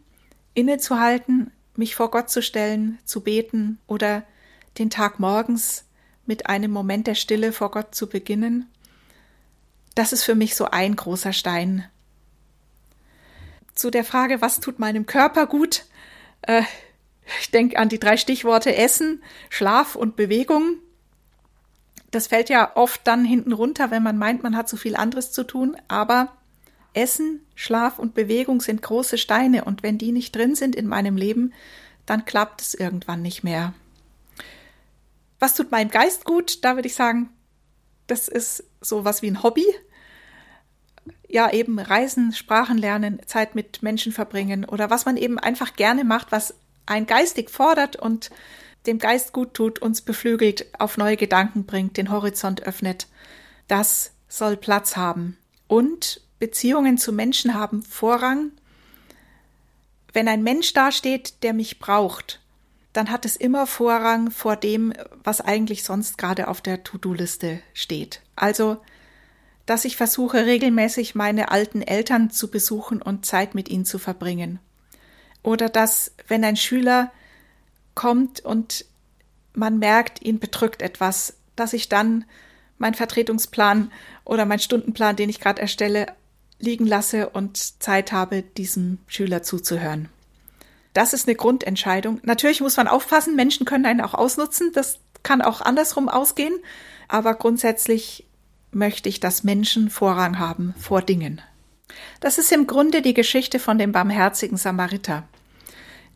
innezuhalten, mich vor Gott zu stellen, zu beten oder den Tag morgens mit einem Moment der Stille vor Gott zu beginnen. Das ist für mich so ein großer Stein. Zu der Frage, was tut meinem Körper gut? Äh, ich denke an die drei Stichworte Essen, Schlaf und Bewegung. Das fällt ja oft dann hinten runter, wenn man meint, man hat so viel anderes zu tun. Aber Essen, Schlaf und Bewegung sind große Steine und wenn die nicht drin sind in meinem Leben, dann klappt es irgendwann nicht mehr. Was tut meinem Geist gut? Da würde ich sagen, das ist so was wie ein Hobby. Ja, eben Reisen, Sprachen lernen, Zeit mit Menschen verbringen oder was man eben einfach gerne macht, was ein geistig fordert und dem Geist gut tut, uns beflügelt, auf neue Gedanken bringt, den Horizont öffnet. Das soll Platz haben. Und Beziehungen zu Menschen haben Vorrang. Wenn ein Mensch dasteht, der mich braucht, dann hat es immer Vorrang vor dem, was eigentlich sonst gerade auf der To-Do-Liste steht. Also, dass ich versuche, regelmäßig meine alten Eltern zu besuchen und Zeit mit ihnen zu verbringen. Oder dass, wenn ein Schüler kommt und man merkt, ihn bedrückt etwas, dass ich dann meinen Vertretungsplan oder meinen Stundenplan, den ich gerade erstelle, liegen lasse und Zeit habe, diesem Schüler zuzuhören. Das ist eine Grundentscheidung. Natürlich muss man aufpassen, Menschen können einen auch ausnutzen, das kann auch andersrum ausgehen, aber grundsätzlich möchte ich, dass Menschen Vorrang haben vor Dingen. Das ist im Grunde die Geschichte von dem barmherzigen Samariter.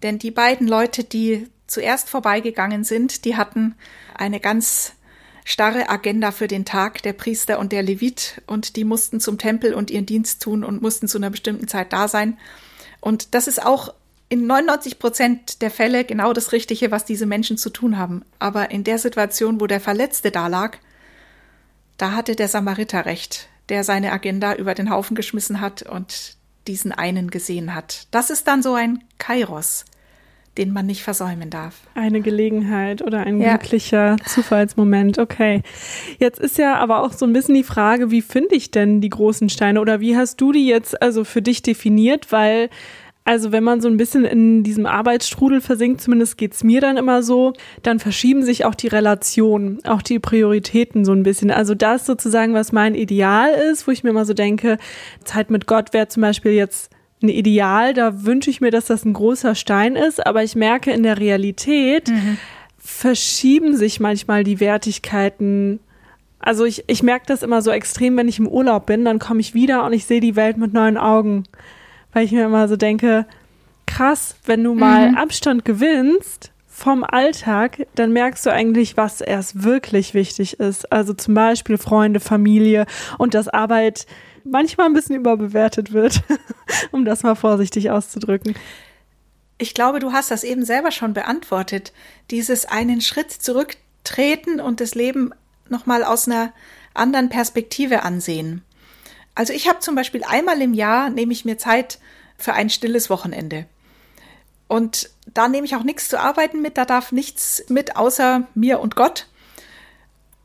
Denn die beiden Leute, die zuerst vorbeigegangen sind, die hatten eine ganz starre Agenda für den Tag, der Priester und der Levit, und die mussten zum Tempel und ihren Dienst tun und mussten zu einer bestimmten Zeit da sein. Und das ist auch in 99 Prozent der Fälle genau das Richtige, was diese Menschen zu tun haben. Aber in der Situation, wo der Verletzte da lag, da hatte der Samariter recht, der seine Agenda über den Haufen geschmissen hat und diesen einen gesehen hat. Das ist dann so ein Kairos, den man nicht versäumen darf. Eine Gelegenheit oder ein ja. glücklicher Zufallsmoment. Okay. Jetzt ist ja aber auch so ein bisschen die Frage, wie finde ich denn die großen Steine oder wie hast du die jetzt also für dich definiert? Weil also wenn man so ein bisschen in diesem Arbeitsstrudel versinkt, zumindest geht's mir dann immer so, dann verschieben sich auch die Relationen, auch die Prioritäten so ein bisschen. Also das sozusagen, was mein Ideal ist, wo ich mir immer so denke, Zeit mit Gott wäre zum Beispiel jetzt ein Ideal, da wünsche ich mir, dass das ein großer Stein ist, aber ich merke in der Realität mhm. verschieben sich manchmal die Wertigkeiten also ich, ich merke das immer so extrem, wenn ich im Urlaub bin, dann komme ich wieder und ich sehe die Welt mit neuen Augen weil ich mir immer so denke, krass, wenn du mal mhm. Abstand gewinnst vom Alltag, dann merkst du eigentlich, was erst wirklich wichtig ist. Also zum Beispiel Freunde, Familie und dass Arbeit manchmal ein bisschen überbewertet wird, um das mal vorsichtig auszudrücken. Ich glaube, du hast das eben selber schon beantwortet. Dieses einen Schritt zurücktreten und das Leben nochmal aus einer anderen Perspektive ansehen. Also ich habe zum Beispiel einmal im Jahr nehme ich mir Zeit für ein stilles Wochenende. Und da nehme ich auch nichts zu arbeiten mit, da darf nichts mit außer mir und Gott.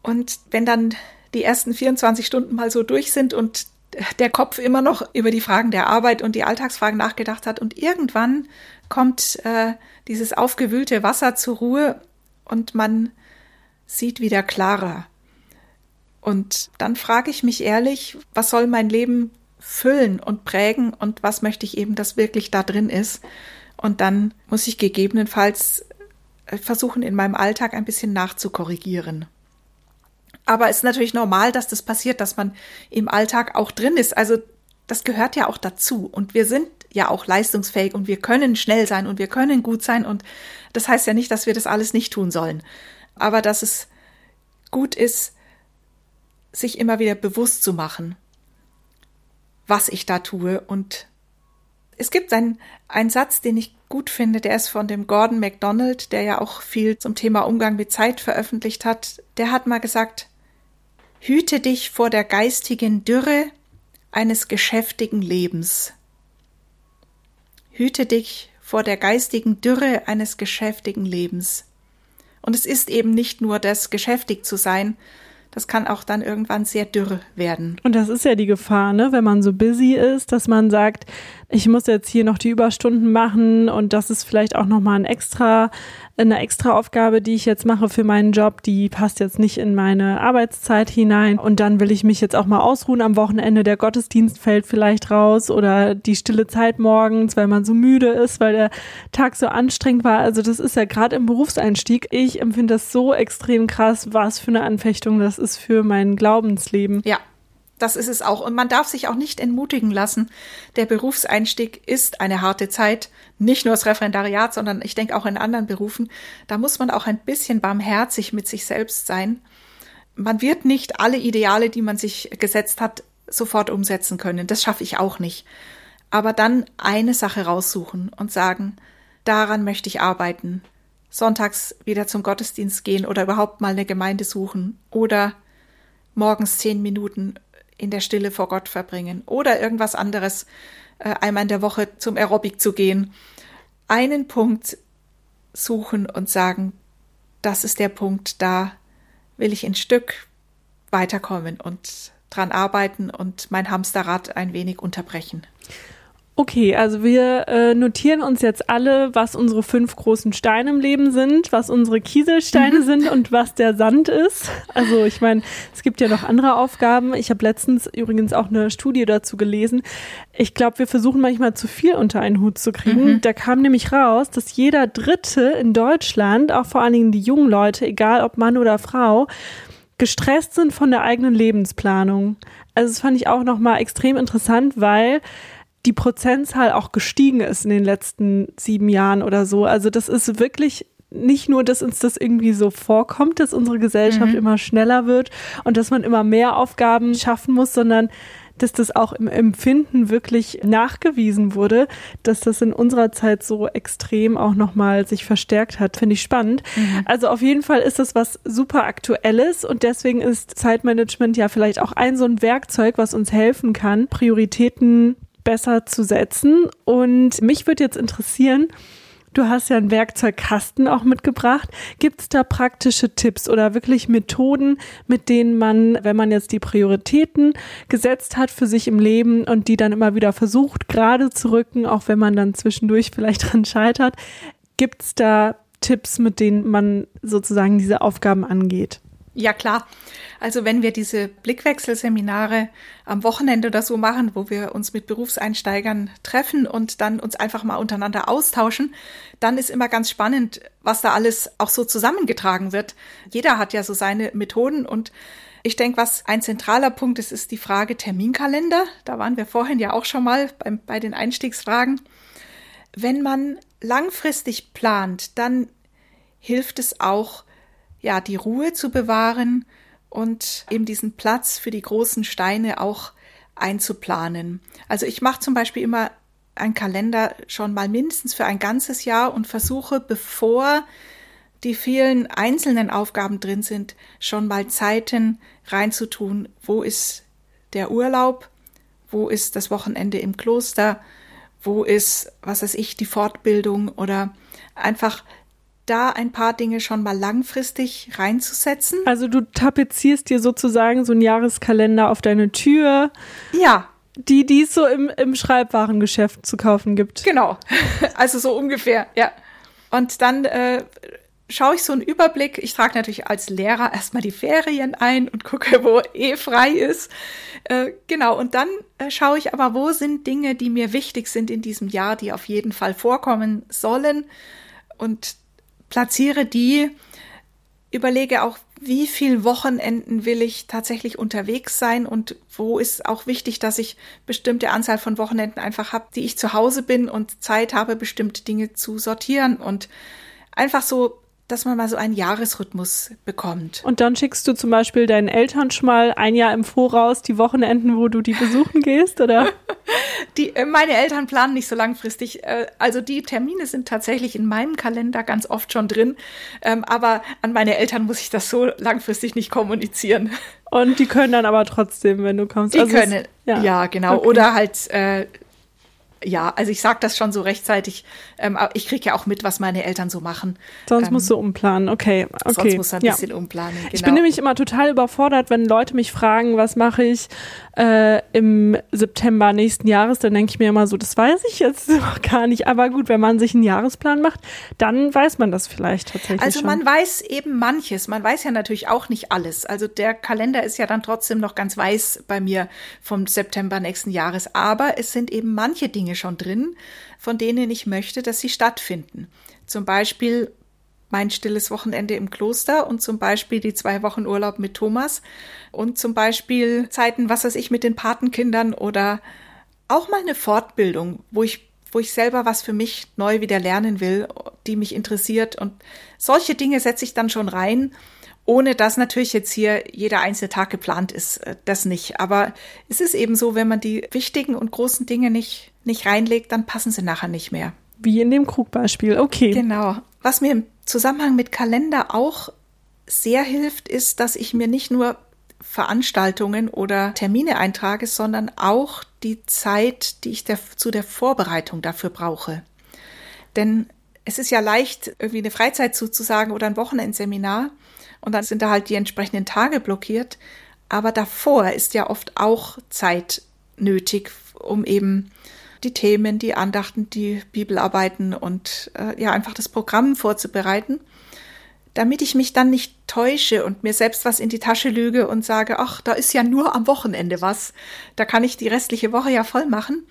Und wenn dann die ersten 24 Stunden mal so durch sind und der Kopf immer noch über die Fragen der Arbeit und die Alltagsfragen nachgedacht hat und irgendwann kommt äh, dieses aufgewühlte Wasser zur Ruhe und man sieht wieder klarer. Und dann frage ich mich ehrlich, was soll mein Leben füllen und prägen und was möchte ich eben, dass wirklich da drin ist. Und dann muss ich gegebenenfalls äh, versuchen, in meinem Alltag ein bisschen nachzukorrigieren. Aber es ist natürlich normal, dass das passiert, dass man im Alltag auch drin ist. Also das gehört ja auch dazu. Und wir sind ja auch leistungsfähig und wir können schnell sein und wir können gut sein. Und das heißt ja nicht, dass wir das alles nicht tun sollen. Aber dass es gut ist, sich immer wieder bewusst zu machen, was ich da tue. Und es gibt einen, einen Satz, den ich gut finde, der ist von dem Gordon MacDonald, der ja auch viel zum Thema Umgang mit Zeit veröffentlicht hat. Der hat mal gesagt, hüte dich vor der geistigen Dürre eines geschäftigen Lebens. Hüte dich vor der geistigen Dürre eines geschäftigen Lebens. Und es ist eben nicht nur das, geschäftig zu sein, das kann auch dann irgendwann sehr dürr werden. Und das ist ja die Gefahr, ne, wenn man so busy ist, dass man sagt, ich muss jetzt hier noch die Überstunden machen und das ist vielleicht auch nochmal ein extra, eine extra Aufgabe, die ich jetzt mache für meinen Job, die passt jetzt nicht in meine Arbeitszeit hinein und dann will ich mich jetzt auch mal ausruhen am Wochenende, der Gottesdienst fällt vielleicht raus oder die stille Zeit morgens, weil man so müde ist, weil der Tag so anstrengend war. Also das ist ja gerade im Berufseinstieg. Ich empfinde das so extrem krass, was für eine Anfechtung das ist für mein Glaubensleben. Ja, das ist es auch. Und man darf sich auch nicht entmutigen lassen. Der Berufseinstieg ist eine harte Zeit. Nicht nur das Referendariat, sondern ich denke auch in anderen Berufen. Da muss man auch ein bisschen barmherzig mit sich selbst sein. Man wird nicht alle Ideale, die man sich gesetzt hat, sofort umsetzen können. Das schaffe ich auch nicht. Aber dann eine Sache raussuchen und sagen, daran möchte ich arbeiten. Sonntags wieder zum Gottesdienst gehen oder überhaupt mal eine Gemeinde suchen oder morgens zehn Minuten in der Stille vor Gott verbringen oder irgendwas anderes, äh, einmal in der Woche zum Aerobic zu gehen. Einen Punkt suchen und sagen, das ist der Punkt, da will ich ein Stück weiterkommen und dran arbeiten und mein Hamsterrad ein wenig unterbrechen. Okay, also wir äh, notieren uns jetzt alle, was unsere fünf großen Steine im Leben sind, was unsere Kieselsteine mhm. sind und was der Sand ist. Also ich meine, es gibt ja noch andere Aufgaben. Ich habe letztens übrigens auch eine Studie dazu gelesen. Ich glaube, wir versuchen manchmal zu viel unter einen Hut zu kriegen. Mhm. Da kam nämlich raus, dass jeder Dritte in Deutschland, auch vor allen Dingen die jungen Leute, egal ob Mann oder Frau, gestresst sind von der eigenen Lebensplanung. Also das fand ich auch nochmal extrem interessant, weil die Prozentzahl auch gestiegen ist in den letzten sieben Jahren oder so. Also das ist wirklich nicht nur, dass uns das irgendwie so vorkommt, dass unsere Gesellschaft mhm. immer schneller wird und dass man immer mehr Aufgaben schaffen muss, sondern dass das auch im Empfinden wirklich nachgewiesen wurde, dass das in unserer Zeit so extrem auch nochmal sich verstärkt hat. Finde ich spannend. Mhm. Also auf jeden Fall ist das was super aktuelles und deswegen ist Zeitmanagement ja vielleicht auch ein so ein Werkzeug, was uns helfen kann, Prioritäten besser zu setzen. Und mich würde jetzt interessieren, Du hast ja einen Werkzeugkasten auch mitgebracht. Gibt es da praktische Tipps oder wirklich Methoden, mit denen man, wenn man jetzt die Prioritäten gesetzt hat für sich im Leben und die dann immer wieder versucht, gerade zu rücken, auch wenn man dann zwischendurch vielleicht dran scheitert, gibt es da Tipps, mit denen man sozusagen diese Aufgaben angeht? Ja, klar. Also wenn wir diese Blickwechselseminare am Wochenende oder so machen, wo wir uns mit Berufseinsteigern treffen und dann uns einfach mal untereinander austauschen, dann ist immer ganz spannend, was da alles auch so zusammengetragen wird. Jeder hat ja so seine Methoden und ich denke, was ein zentraler Punkt ist, ist die Frage Terminkalender. Da waren wir vorhin ja auch schon mal bei, bei den Einstiegsfragen. Wenn man langfristig plant, dann hilft es auch, ja, die Ruhe zu bewahren und eben diesen Platz für die großen Steine auch einzuplanen. Also ich mache zum Beispiel immer einen Kalender schon mal mindestens für ein ganzes Jahr und versuche, bevor die vielen einzelnen Aufgaben drin sind, schon mal Zeiten reinzutun. Wo ist der Urlaub? Wo ist das Wochenende im Kloster? Wo ist, was weiß ich, die Fortbildung oder einfach da ein paar Dinge schon mal langfristig reinzusetzen. Also du tapezierst dir sozusagen so einen Jahreskalender auf deine Tür. Ja. Die, die es so im, im Schreibwarengeschäft zu kaufen gibt. Genau. Also so ungefähr, ja. Und dann äh, schaue ich so einen Überblick. Ich trage natürlich als Lehrer erstmal die Ferien ein und gucke, wo eh frei ist. Äh, genau, und dann äh, schaue ich aber, wo sind Dinge, die mir wichtig sind in diesem Jahr, die auf jeden Fall vorkommen sollen. Und platziere die, überlege auch, wie viel Wochenenden will ich tatsächlich unterwegs sein und wo ist auch wichtig, dass ich bestimmte Anzahl von Wochenenden einfach habe, die ich zu Hause bin und Zeit habe, bestimmte Dinge zu sortieren und einfach so dass man mal so einen Jahresrhythmus bekommt. Und dann schickst du zum Beispiel deinen Eltern schon mal ein Jahr im Voraus die Wochenenden, wo du die besuchen gehst, oder? Die, äh, meine Eltern planen nicht so langfristig. Äh, also die Termine sind tatsächlich in meinem Kalender ganz oft schon drin. Ähm, aber an meine Eltern muss ich das so langfristig nicht kommunizieren. Und die können dann aber trotzdem, wenn du kommst. Die also können, es, ja. ja. genau. Okay. Oder halt äh, Ja, also ich sage das schon so rechtzeitig. Ähm, ich kriege ja auch mit, was meine Eltern so machen. Sonst ähm, musst du umplanen, okay. okay. Sonst musst du ein ja. bisschen umplanen. Genau. Ich bin nämlich immer total überfordert, wenn Leute mich fragen, was mache ich äh, im September nächsten Jahres, dann denke ich mir immer so, das weiß ich jetzt noch gar nicht. Aber gut, wenn man sich einen Jahresplan macht, dann weiß man das vielleicht tatsächlich. Also schon. man weiß eben manches. Man weiß ja natürlich auch nicht alles. Also der Kalender ist ja dann trotzdem noch ganz weiß bei mir vom September nächsten Jahres. Aber es sind eben manche Dinge, Dinge schon drin, von denen ich möchte, dass sie stattfinden. Zum Beispiel mein stilles Wochenende im Kloster und zum Beispiel die zwei Wochen Urlaub mit Thomas und zum Beispiel Zeiten, was weiß ich, mit den Patenkindern oder auch mal eine Fortbildung, wo ich wo ich selber was für mich neu wieder lernen will, die mich interessiert. Und solche Dinge setze ich dann schon rein, ohne dass natürlich jetzt hier jeder einzelne Tag geplant ist. Äh, das nicht. Aber es ist eben so, wenn man die wichtigen und großen Dinge nicht nicht reinlegt, dann passen sie nachher nicht mehr. Wie in dem Krugbeispiel, okay. Genau. Was mir im Zusammenhang mit Kalender auch sehr hilft, ist, dass ich mir nicht nur Veranstaltungen oder Termine eintrage, sondern auch die Zeit, die ich der, zu der Vorbereitung dafür brauche. Denn es ist ja leicht, irgendwie eine Freizeit zuzusagen oder ein Wochenendseminar und dann sind da halt die entsprechenden Tage blockiert. Aber davor ist ja oft auch Zeit nötig, um eben die Themen, die Andachten, die Bibelarbeiten und äh, ja einfach das Programm vorzubereiten, damit ich mich dann nicht täusche und mir selbst was in die Tasche lüge und sage, ach, da ist ja nur am Wochenende was, da kann ich die restliche Woche ja voll machen.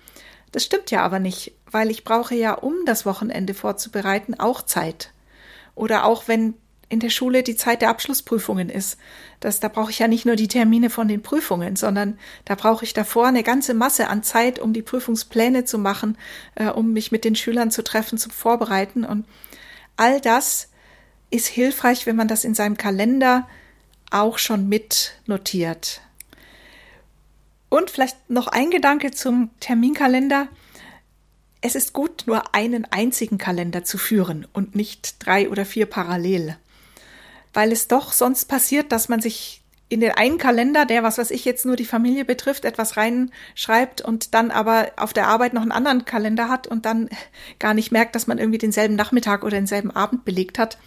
Das stimmt ja aber nicht, weil ich brauche ja, um das Wochenende vorzubereiten, auch Zeit. Oder auch wenn in der Schule die Zeit der Abschlussprüfungen ist. Das, da brauche ich ja nicht nur die Termine von den Prüfungen, sondern da brauche ich davor eine ganze Masse an Zeit, um die Prüfungspläne zu machen, äh, um mich mit den Schülern zu treffen, zu vorbereiten. Und all das ist hilfreich, wenn man das in seinem Kalender auch schon mit notiert. Und vielleicht noch ein Gedanke zum Terminkalender. Es ist gut, nur einen einzigen Kalender zu führen und nicht drei oder vier parallel weil es doch sonst passiert, dass man sich in den einen Kalender, der, was weiß ich, jetzt nur die Familie betrifft, etwas reinschreibt und dann aber auf der Arbeit noch einen anderen Kalender hat und dann gar nicht merkt, dass man irgendwie denselben Nachmittag oder denselben Abend belegt hat.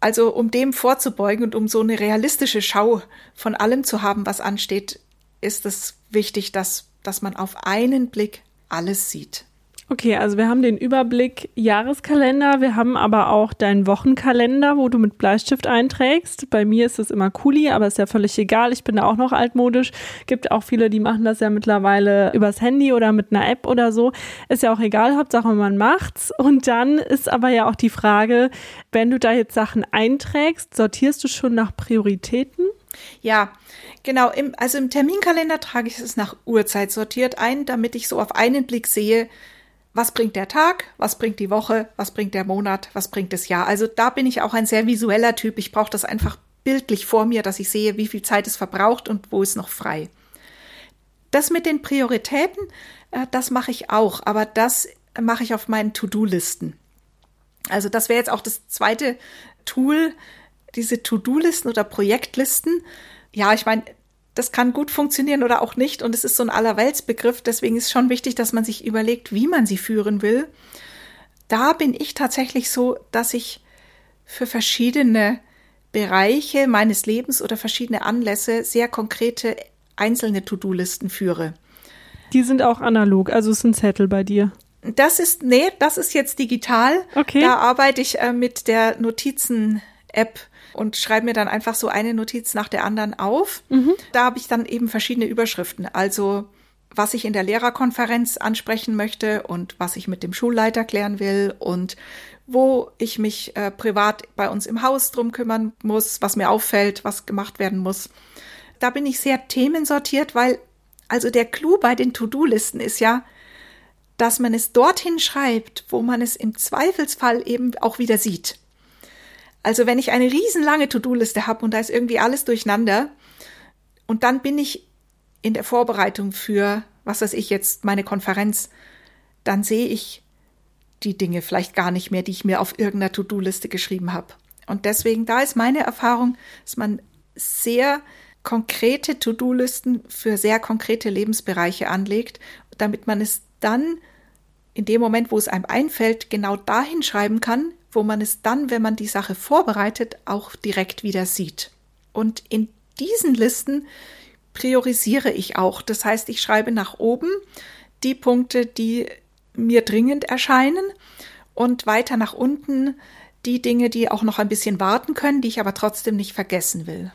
Also um dem vorzubeugen und um so eine realistische Schau von allem zu haben, was ansteht, ist es wichtig, dass, dass man auf einen Blick alles sieht. Okay, also wir haben den Überblick Jahreskalender, wir haben aber auch deinen Wochenkalender, wo du mit Bleistift einträgst. Bei mir ist es immer Kuli, aber ist ja völlig egal. Ich bin da auch noch altmodisch. Gibt auch viele, die machen das ja mittlerweile übers Handy oder mit einer App oder so. Ist ja auch egal, Hauptsache man macht's. Und dann ist aber ja auch die Frage, wenn du da jetzt Sachen einträgst, sortierst du schon nach Prioritäten? Ja, genau. Im, also im Terminkalender trage ich es nach Uhrzeit sortiert ein, damit ich so auf einen Blick sehe, was bringt der Tag, was bringt die Woche, was bringt der Monat, was bringt das Jahr. Also da bin ich auch ein sehr visueller Typ. Ich brauche das einfach bildlich vor mir, dass ich sehe, wie viel Zeit es verbraucht und wo ist noch frei. Das mit den Prioritäten, äh, das mache ich auch, aber das mache ich auf meinen To-Do-Listen. Also das wäre jetzt auch das zweite Tool, diese To-Do-Listen oder Projektlisten. Ja, ich meine, das kann gut funktionieren oder auch nicht. Und es ist so ein Allerweltsbegriff. Deswegen ist schon wichtig, dass man sich überlegt, wie man sie führen will. Da bin ich tatsächlich so, dass ich für verschiedene Bereiche meines Lebens oder verschiedene Anlässe sehr konkrete einzelne To-Do-Listen führe. Die sind auch analog, also es sind Zettel bei dir. Das ist, nee, das ist jetzt digital. Okay. Da arbeite ich äh, mit der Notizen-App und schreibe mir dann einfach so eine Notiz nach der anderen auf. Mhm. Da habe ich dann eben verschiedene Überschriften. Also was ich in der Lehrerkonferenz ansprechen möchte und was ich mit dem Schulleiter klären will und wo ich mich äh, privat bei uns im Haus drum kümmern muss, was mir auffällt, was gemacht werden muss. Da bin ich sehr themensortiert, weil also der Clou bei den To-Do-Listen ist ja, dass man es dorthin schreibt, wo man es im Zweifelsfall eben auch wieder sieht. Also wenn ich eine riesenlange To-Do-Liste habe und da ist irgendwie alles durcheinander und dann bin ich in der Vorbereitung für, was weiß ich jetzt, meine Konferenz, dann sehe ich die Dinge vielleicht gar nicht mehr, die ich mir auf irgendeiner To-Do-Liste geschrieben habe. Und deswegen, da ist meine Erfahrung, dass man sehr konkrete To-Do-Listen für sehr konkrete Lebensbereiche anlegt, damit man es dann in dem Moment, wo es einem einfällt, genau dahin schreiben kann, wo man es dann, wenn man die Sache vorbereitet, auch direkt wieder sieht. Und in diesen Listen priorisiere ich auch. Das heißt, ich schreibe nach oben die Punkte, die mir dringend erscheinen und weiter nach unten die Dinge, die auch noch ein bisschen warten können, die ich aber trotzdem nicht vergessen will.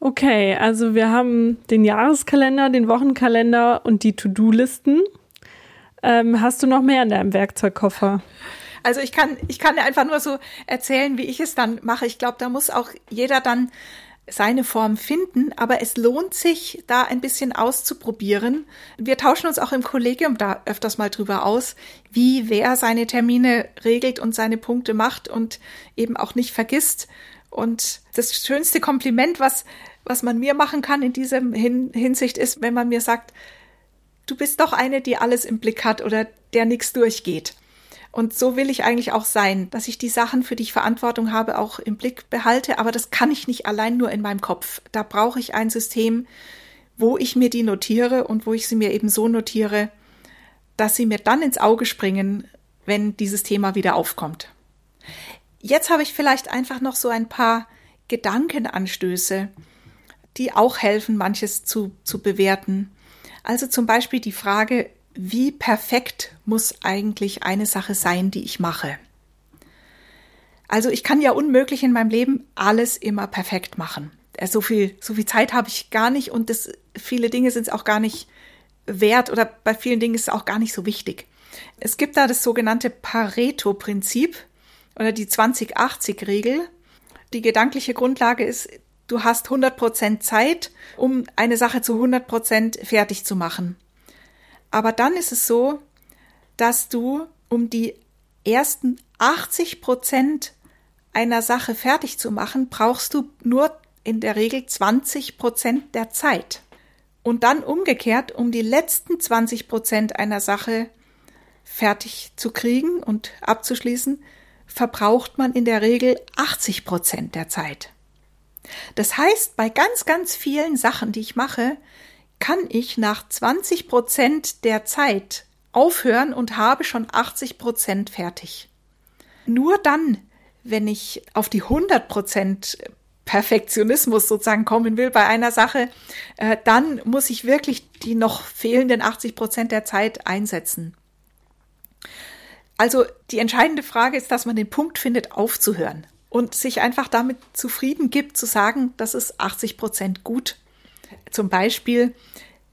Okay, also wir haben den Jahreskalender, den Wochenkalender und die To-Do-Listen. Ähm, hast du noch mehr in deinem Werkzeugkoffer? Also ich kann, ich kann einfach nur so erzählen, wie ich es dann mache. Ich glaube, da muss auch jeder dann seine Form finden, aber es lohnt sich, da ein bisschen auszuprobieren. Wir tauschen uns auch im Kollegium da öfters mal drüber aus, wie wer seine Termine regelt und seine Punkte macht und eben auch nicht vergisst. Und das schönste Kompliment, was, was man mir machen kann in diesem Hin Hinsicht ist, wenn man mir sagt, du bist doch eine, die alles im Blick hat oder der nichts durchgeht. Und so will ich eigentlich auch sein, dass ich die Sachen, für die ich Verantwortung habe, auch im Blick behalte. Aber das kann ich nicht allein nur in meinem Kopf. Da brauche ich ein System, wo ich mir die notiere und wo ich sie mir eben so notiere, dass sie mir dann ins Auge springen, wenn dieses Thema wieder aufkommt. Jetzt habe ich vielleicht einfach noch so ein paar Gedankenanstöße, die auch helfen, manches zu, zu bewerten. Also zum Beispiel die Frage, wie perfekt muss eigentlich eine Sache sein, die ich mache? Also ich kann ja unmöglich in meinem Leben alles immer perfekt machen. Äh, so viel, so viel Zeit habe ich gar nicht und das, viele Dinge sind es auch gar nicht wert oder bei vielen Dingen ist es auch gar nicht so wichtig. Es gibt da das sogenannte Pareto-Prinzip oder die 20-80-Regel. Die gedankliche Grundlage ist, du hast 100% Zeit, um eine Sache zu 100% fertig zu machen. Aber dann ist es so, dass du, um die ersten 80 Prozent einer Sache fertig zu machen, brauchst du nur in der Regel 20 Prozent der Zeit. Und dann umgekehrt, um die letzten 20 Prozent einer Sache fertig zu kriegen und abzuschließen, verbraucht man in der Regel 80 Prozent der Zeit. Das heißt, bei ganz, ganz vielen Sachen, die ich mache, kann ich nach 20 Prozent der Zeit aufhören und habe schon 80 Prozent fertig. Nur dann, wenn ich auf die 100 Prozent Perfektionismus sozusagen kommen will bei einer Sache, äh, dann muss ich wirklich die noch fehlenden 80 Prozent der Zeit einsetzen. Also die entscheidende Frage ist, dass man den Punkt findet, aufzuhören und sich einfach damit zufrieden gibt, zu sagen, das ist 80 Prozent gut zum Beispiel,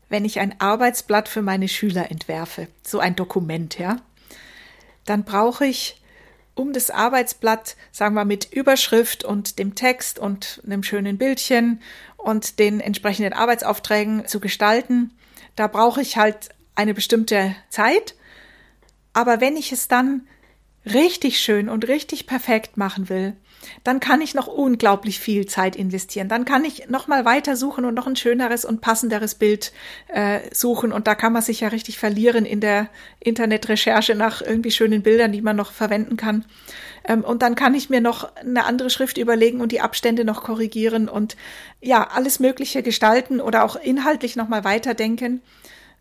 wenn ich ein Arbeitsblatt für meine Schüler entwerfe, so ein Dokument, ja, dann brauche ich um das Arbeitsblatt, sagen wir mit Überschrift und dem Text und einem schönen Bildchen und den entsprechenden Arbeitsaufträgen zu gestalten, da brauche ich halt eine bestimmte Zeit. Aber wenn ich es dann richtig schön und richtig perfekt machen will, dann kann ich noch unglaublich viel Zeit investieren. Dann kann ich noch mal weiter suchen und noch ein schöneres und passenderes Bild äh, suchen. Und da kann man sich ja richtig verlieren in der Internetrecherche nach irgendwie schönen Bildern, die man noch verwenden kann. Ähm, und dann kann ich mir noch eine andere Schrift überlegen und die Abstände noch korrigieren und ja, alles Mögliche gestalten oder auch inhaltlich noch mal weiterdenken.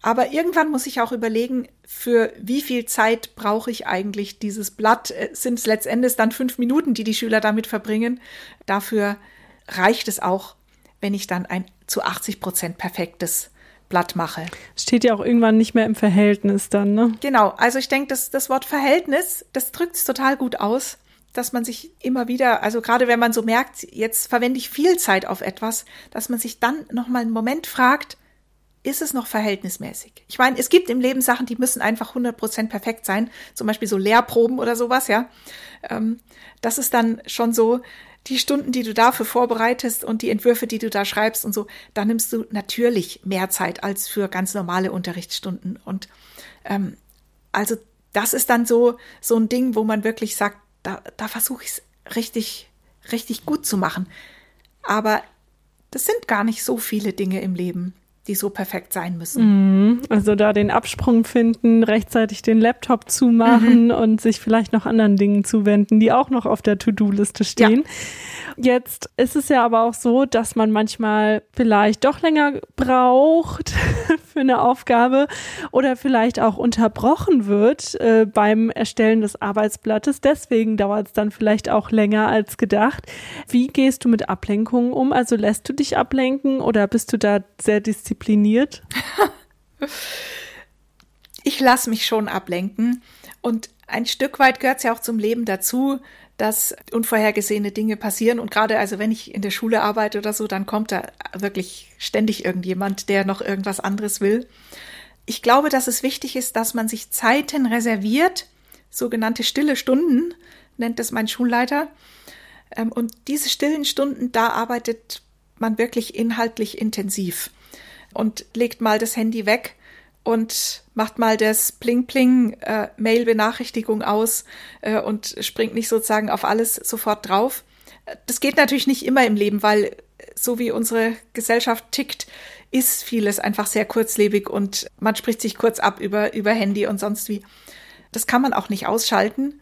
Aber irgendwann muss ich auch überlegen, für wie viel Zeit brauche ich eigentlich dieses Blatt? Äh, sind es letztendlich dann fünf Minuten, die die Schüler damit verbringen? Dafür reicht es auch, wenn ich dann ein zu 80 Prozent perfektes Blatt mache. Steht ja auch irgendwann nicht mehr im Verhältnis dann, ne? Genau. Also ich denke, das, das Wort Verhältnis, das drückt es total gut aus dass man sich immer wieder, also gerade wenn man so merkt, jetzt verwende ich viel Zeit auf etwas, dass man sich dann noch mal einen Moment fragt, ist es noch verhältnismäßig? Ich meine, es gibt im Leben Sachen, die müssen einfach 100% perfekt sein, zum Beispiel so Lehrproben oder sowas, ja. Ähm, das ist dann schon so, die Stunden, die du dafür vorbereitest und die Entwürfe, die du da schreibst und so, da nimmst du natürlich mehr Zeit als für ganz normale Unterrichtsstunden. Und ähm, also das ist dann so, so ein Ding, wo man wirklich sagt, da, da versuche ich es richtig, richtig gut zu machen. Aber das sind gar nicht so viele Dinge im Leben die so perfekt sein müssen. Mhm. Also da den Absprung finden, rechtzeitig den Laptop zumachen mhm. und sich vielleicht noch anderen Dingen zuwenden, die auch noch auf der To-Do-Liste stehen. Ja. Jetzt ist es ja aber auch so, dass man manchmal vielleicht doch länger braucht für eine Aufgabe oder vielleicht auch unterbrochen wird äh, beim Erstellen des Arbeitsblattes. Deswegen dauert es dann vielleicht auch länger als gedacht. Wie gehst du mit Ablenkungen um? Also lässt du dich ablenken oder bist du da sehr diszipliniert? ich lasse mich schon ablenken und ein Stück weit gehört es ja auch zum Leben dazu, dass unvorhergesehene Dinge passieren. Und gerade also, wenn ich in der Schule arbeite oder so, dann kommt da wirklich ständig irgendjemand, der noch irgendwas anderes will. Ich glaube, dass es wichtig ist, dass man sich Zeiten reserviert, sogenannte stille Stunden, nennt das mein Schulleiter. Ähm, und diese stillen Stunden, da arbeitet man wirklich inhaltlich intensiv und legt mal das Handy weg und macht mal das Pling-Pling-Mail-Benachrichtigung äh, aus äh, und springt nicht sozusagen auf alles sofort drauf. Das geht natürlich nicht immer im Leben, weil so wie unsere Gesellschaft tickt, ist vieles einfach sehr kurzlebig und man spricht sich kurz ab über, über Handy und sonst wie. Das kann man auch nicht ausschalten,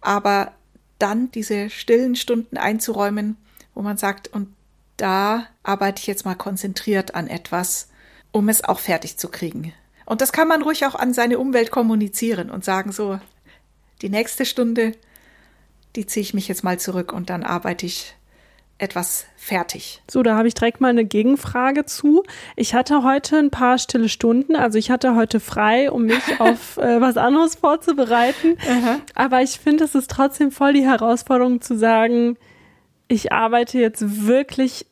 aber dann diese stillen Stunden einzuräumen, wo man sagt, und da arbeite ich jetzt mal konzentriert an etwas, um es auch fertig zu kriegen. Und das kann man ruhig auch an seine Umwelt kommunizieren und sagen so, die nächste Stunde, die ziehe ich mich jetzt mal zurück und dann arbeite ich etwas fertig. So, da habe ich direkt mal eine Gegenfrage zu. Ich hatte heute ein paar stille Stunden, also ich hatte heute frei, um mich auf äh, was anderes vorzubereiten. Aber ich finde, es ist trotzdem voll die Herausforderung zu sagen, ich arbeite jetzt wirklich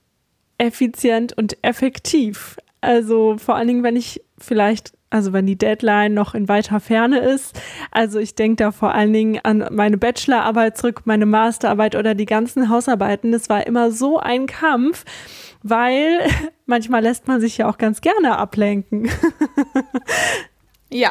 effizient und effektiv. Also vor allen Dingen, wenn ich vielleicht, also wenn die Deadline noch in weiter Ferne ist. Also ich denke da vor allen Dingen an meine Bachelorarbeit zurück, meine Masterarbeit oder die ganzen Hausarbeiten. Das war immer so ein Kampf, weil manchmal lässt man sich ja auch ganz gerne ablenken. ja.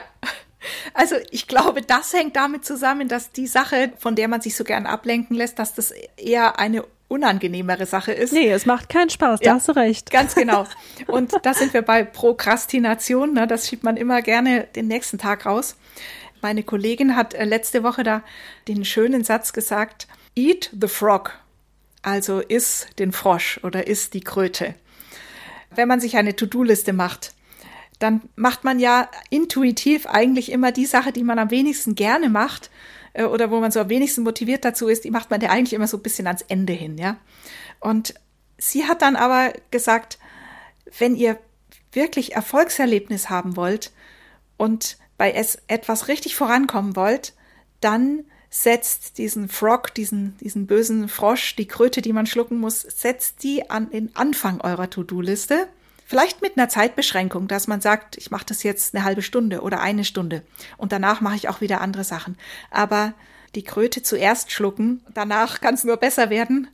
Also ich glaube, das hängt damit zusammen, dass die Sache, von der man sich so gern ablenken lässt, dass das eher eine unangenehmere Sache ist. Nee, es macht keinen Spaß, ja, da hast du recht. Ganz genau. Und da sind wir bei Prokrastination, ne? das schiebt man immer gerne den nächsten Tag raus. Meine Kollegin hat äh, letzte Woche da den schönen Satz gesagt, eat the frog, also iss den Frosch oder iss die Kröte. Wenn man sich eine To-Do-Liste macht, dann macht man ja intuitiv eigentlich immer die Sache, die man am wenigsten gerne macht äh, oder wo man so am wenigsten motiviert dazu ist, die macht man ja eigentlich immer so ein bisschen ans Ende hin, ja. Und sie hat dann aber gesagt, wenn ihr wirklich Erfolgserlebnis haben wollt und bei es etwas richtig vorankommen wollt, dann setzt diesen Frog, diesen, diesen bösen Frosch, die Kröte, die man schlucken muss, setzt die an den Anfang eurer To-Do-Liste Vielleicht mit einer Zeitbeschränkung, dass man sagt, ich mache das jetzt eine halbe Stunde oder eine Stunde und danach mache ich auch wieder andere Sachen. Aber die Kröte zuerst schlucken, danach kann es nur besser werden.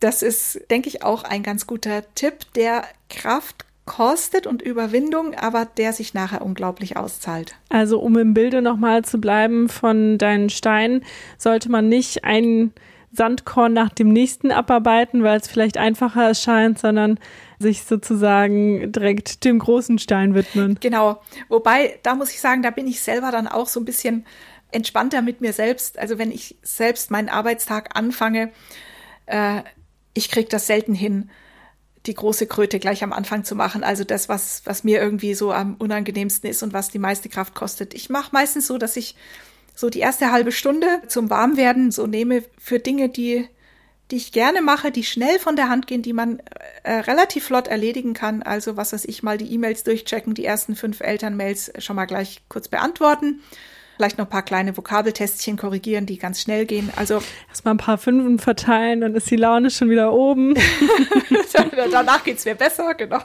Das ist, denke ich, auch ein ganz guter Tipp, der Kraft kostet und Überwindung, aber der sich nachher unglaublich auszahlt. Also um im Bilde nochmal zu bleiben von deinen Steinen, sollte man nicht ein Sandkorn nach dem nächsten abarbeiten, weil es vielleicht einfacher erscheint, sondern sich sozusagen direkt dem großen Stein widmen. Genau. Wobei, da muss ich sagen, da bin ich selber dann auch so ein bisschen entspannter mit mir selbst. Also wenn ich selbst meinen Arbeitstag anfange, äh, ich kriege das selten hin, die große Kröte gleich am Anfang zu machen. Also das, was, was mir irgendwie so am unangenehmsten ist und was die meiste Kraft kostet. Ich mache meistens so, dass ich so die erste halbe Stunde zum Warmwerden so nehme für Dinge, die die ich gerne mache, die schnell von der Hand gehen, die man äh, relativ flott erledigen kann. Also was weiß ich mal, die E-Mails durchchecken, die ersten fünf Elternmails schon mal gleich kurz beantworten. Vielleicht noch ein paar kleine Vokabeltestchen korrigieren, die ganz schnell gehen. Also erstmal ein paar Fünfen verteilen, dann ist die Laune schon wieder oben. Danach geht's mir besser, genau.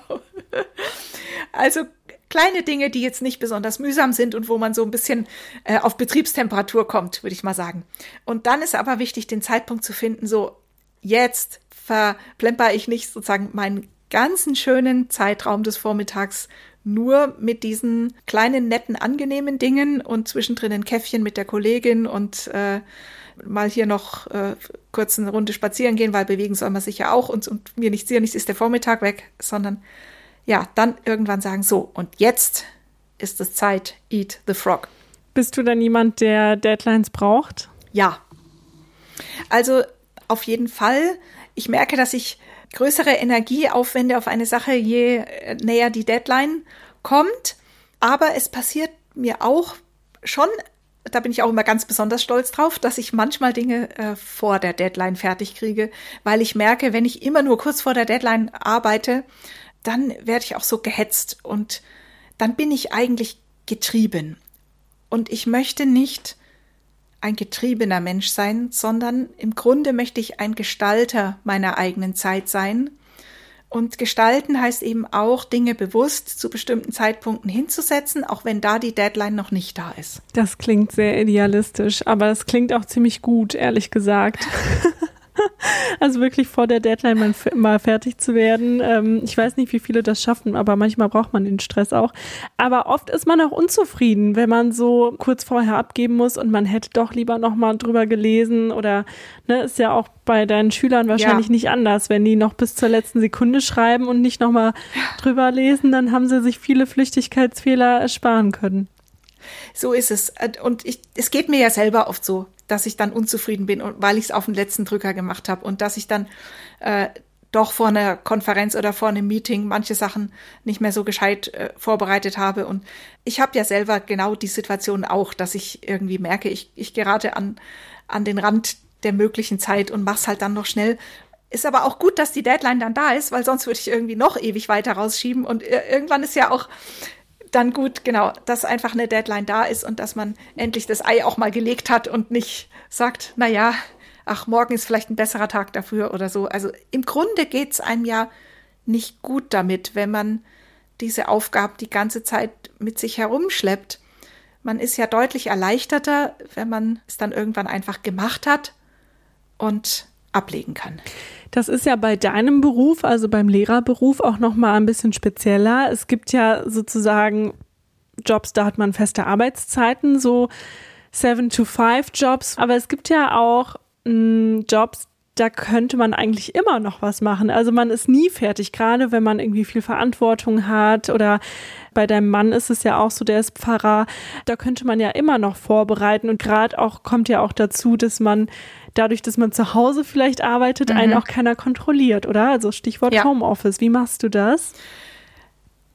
Also kleine Dinge, die jetzt nicht besonders mühsam sind und wo man so ein bisschen äh, auf Betriebstemperatur kommt, würde ich mal sagen. Und dann ist aber wichtig, den Zeitpunkt zu finden, so jetzt verplemper ich nicht sozusagen meinen ganzen schönen Zeitraum des Vormittags nur mit diesen kleinen, netten, angenehmen Dingen und zwischendrin ein Käffchen mit der Kollegin und äh, mal hier noch äh, kurz eine Runde spazieren gehen, weil bewegen soll man sich ja auch und, und mir nichts, hier nichts ist der Vormittag weg, sondern ja, dann irgendwann sagen, so, und jetzt ist es Zeit, eat the frog. Bist du dann jemand, der Deadlines braucht? Ja. Also auf jeden Fall. Ich merke, dass ich größere Energie aufwende auf eine Sache, je äh, näher die Deadline kommt. Aber es passiert mir auch schon, da bin ich auch immer ganz besonders stolz drauf, dass ich manchmal Dinge äh, vor der Deadline fertig kriege, weil ich merke, wenn ich immer nur kurz vor der Deadline arbeite, dann werde ich auch so gehetzt und dann bin ich eigentlich getrieben. Und ich möchte nicht ein getriebener Mensch sein, sondern im Grunde möchte ich ein Gestalter meiner eigenen Zeit sein. Und gestalten heißt eben auch, Dinge bewusst zu bestimmten Zeitpunkten hinzusetzen, auch wenn da die Deadline noch nicht da ist. Das klingt sehr idealistisch, aber es klingt auch ziemlich gut, ehrlich gesagt. Also wirklich vor der Deadline mal, fertig zu werden. Ähm, ich weiß nicht, wie viele das schaffen, aber manchmal braucht man den Stress auch. Aber oft ist man auch unzufrieden, wenn man so kurz vorher abgeben muss und man hätte doch lieber noch mal drüber gelesen oder ne, ist ja auch bei deinen Schülern wahrscheinlich ja. nicht anders, wenn die noch bis zur letzten Sekunde schreiben und nicht noch mal drüber lesen, dann haben sie sich viele Flüchtigkeitsfehler ersparen können. So ist es. Und ich, es geht mir ja selber oft so dass ich dann unzufrieden bin, weil ich es auf den letzten Drücker gemacht habe und dass ich dann äh, doch vor einer Konferenz oder vor einem Meeting manche Sachen nicht mehr so gescheit äh, vorbereitet habe. Und ich habe ja selber genau die Situation auch, dass ich irgendwie merke, ich, ich gerate an, an den Rand der möglichen Zeit und mach's halt dann noch schnell. Ist aber auch gut, dass die Deadline dann da ist, weil sonst würde ich irgendwie noch ewig weiter rausschieben. Und äh, irgendwann ist ja auch dann gut, genau, dass einfach eine Deadline da ist und dass man endlich das Ei auch mal gelegt hat und nicht sagt, na ja, ach, morgen ist vielleicht ein besserer Tag dafür oder so. Also im Grunde geht's einem ja nicht gut damit, wenn man diese Aufgaben die ganze Zeit mit sich herumschleppt. Man ist ja deutlich erleichterter, wenn man es dann irgendwann einfach gemacht hat und ablegen kann. Das ist ja bei deinem Beruf, also beim Lehrerberuf, auch noch mal ein bisschen spezieller. Es gibt ja sozusagen Jobs, da hat man feste Arbeitszeiten, so 7 to 5 Jobs, aber es gibt ja auch mh, hm, Jobs, da könnte man eigentlich immer noch was machen. Also man ist nie fertig, gerade wenn man irgendwie viel Verantwortung hat oder bei deinem Mann ist es ja auch so, der ist Pfarrer. Da könnte man ja immer noch vorbereiten und gerade auch kommt ja auch dazu, dass man dadurch, dass man zu Hause vielleicht arbeitet, mhm. einen auch keiner kontrolliert, oder? Also Stichwort ja. Homeoffice. Wie machst du das?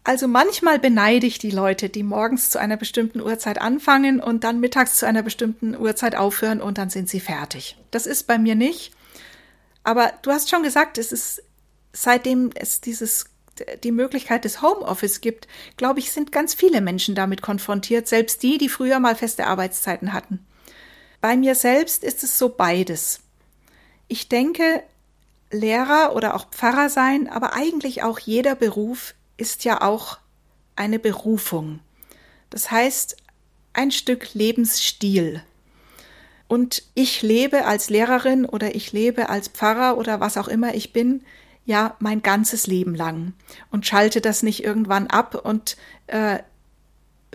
Also manchmal beneide ich die Leute, die morgens zu einer bestimmten Uhrzeit anfangen und dann mittags zu einer bestimmten Uhrzeit aufhören und dann sind sie fertig. Das ist bei mir nicht. Aber du hast schon gesagt, es ist seitdem es dieses die Möglichkeit des Homeoffice gibt, glaube ich, sind ganz viele Menschen damit konfrontiert, selbst die, die früher mal feste Arbeitszeiten hatten. Bei mir selbst ist es so beides. Ich denke, Lehrer oder auch Pfarrer sein, aber eigentlich auch jeder Beruf ist ja auch eine Berufung. Das heißt, ein Stück Lebensstil. Und ich lebe als Lehrerin oder ich lebe als Pfarrer oder was auch immer ich bin, ja mein ganzes Leben lang und schalte das nicht irgendwann ab. Und äh,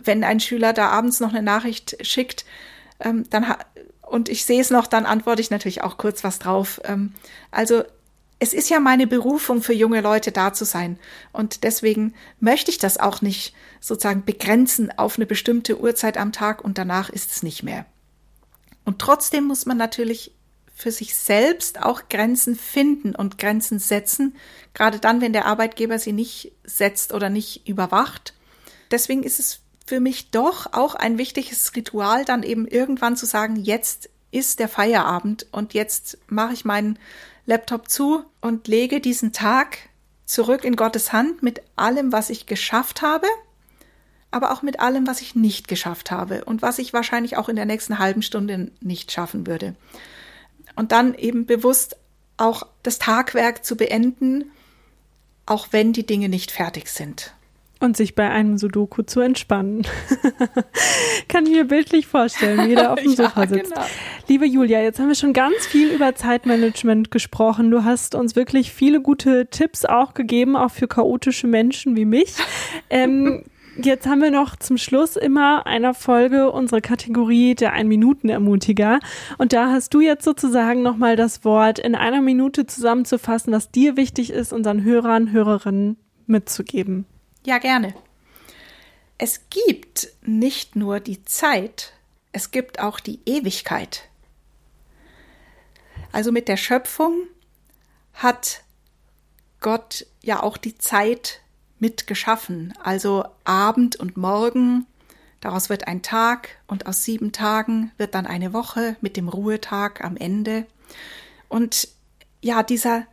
wenn ein Schüler da abends noch eine Nachricht schickt, ähm, dann und ich sehe es noch, dann antworte ich natürlich auch kurz was drauf. Ähm, also es ist ja meine Berufung für junge Leute da zu sein. Und deswegen möchte ich das auch nicht sozusagen begrenzen auf eine bestimmte Uhrzeit am Tag und danach ist es nicht mehr. Und trotzdem muss man natürlich für sich selbst auch Grenzen finden und Grenzen setzen, gerade dann, wenn der Arbeitgeber sie nicht setzt oder nicht überwacht. Deswegen ist es für mich doch auch ein wichtiges Ritual, dann eben irgendwann zu sagen, jetzt ist der Feierabend und jetzt mache ich meinen Laptop zu und lege diesen Tag zurück in Gottes Hand mit allem, was ich geschafft habe, aber auch mit allem, was ich nicht geschafft habe und was ich wahrscheinlich auch in der nächsten halben Stunde nicht schaffen würde. Und dann eben bewusst auch das Tagwerk zu beenden, auch wenn die Dinge nicht fertig sind. Und sich bei einem Sudoku zu entspannen. Kann ich mir bildlich vorstellen, wie der auf dem ja, Sofa sitzt. Genau. Liebe Julia, jetzt haben wir schon ganz viel über Zeitmanagement gesprochen. Du hast uns wirklich viele gute Tipps auch gegeben, auch für chaotische Menschen wie mich. Ähm, Jetzt haben wir noch zum Schluss immer einer Folge unsere Kategorie der Ein-Minuten-Ermutiger. Und da hast du jetzt sozusagen nochmal das Wort in einer Minute zusammenzufassen, was dir wichtig ist, unseren Hörern, Hörerinnen mitzugeben. Ja, gerne. Es gibt nicht nur die Zeit, es gibt auch die Ewigkeit. Also mit der Schöpfung hat Gott ja auch die Zeit mitgeschaffen. Also Abend und Morgen, daraus wird ein Tag und aus sieben Tagen wird dann eine Woche mit dem Ruhetag am Ende. Und ja, dieser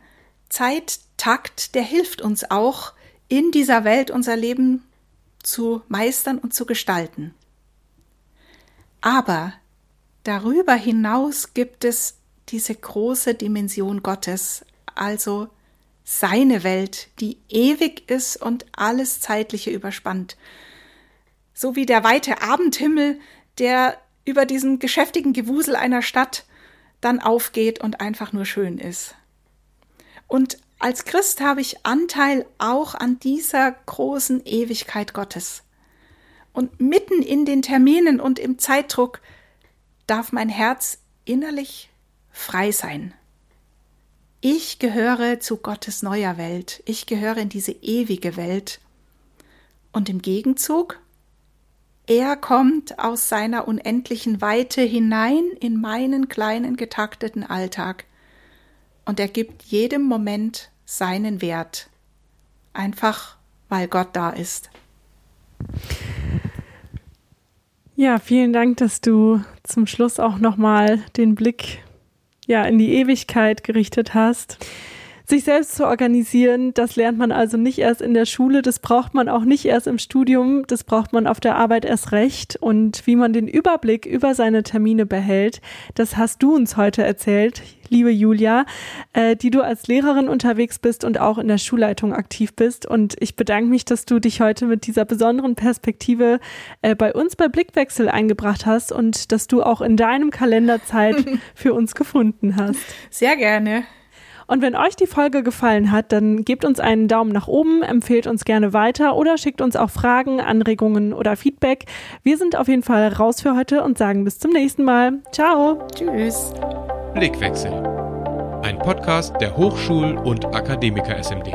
Zeittakt, der hilft uns auch, in dieser Welt unser Leben zu meistern und zu gestalten. Aber darüber hinaus gibt es diese große Dimension Gottes, also seine Welt, die ewig ist und alles Zeitliche überspannt. So wie der weite Abendhimmel, der über diesen geschäftigen Gewusel einer Stadt dann aufgeht und einfach nur schön ist. Und als Christ habe ich Anteil auch an dieser großen Ewigkeit Gottes. Und mitten in den Terminen und im Zeitdruck darf mein Herz innerlich frei sein. Ich gehöre zu Gottes neuer Welt, ich gehöre in diese ewige Welt. Und im Gegenzug, er kommt aus seiner unendlichen Weite hinein in meinen kleinen getakteten Alltag und er gibt jedem Moment seinen Wert, einfach weil Gott da ist. Ja, vielen Dank, dass du zum Schluss auch nochmal den Blick ja in die Ewigkeit gerichtet hast. Sich selbst zu organisieren, das lernt man also nicht erst in der Schule, das braucht man auch nicht erst im Studium, das braucht man auf der Arbeit erst recht. Und wie man den Überblick über seine Termine behält, das hast du uns heute erzählt, liebe Julia, äh, die du als Lehrerin unterwegs bist und auch in der Schulleitung aktiv bist. Und ich bedanke mich, dass du dich heute mit dieser besonderen Perspektive äh, bei uns bei Blickwechsel eingebracht hast und dass du auch in deinem Kalender Zeit für uns gefunden hast. Sehr gerne. Und wenn euch die Folge gefallen hat, dann gebt uns einen Daumen nach oben, empfehlt uns gerne weiter oder schickt uns auch Fragen, Anregungen oder Feedback. Wir sind auf jeden Fall raus für heute und sagen bis zum nächsten Mal. Ciao. Tschüss. Blickwechsel. Ein Podcast der Hochschul- und Akademiker SMD.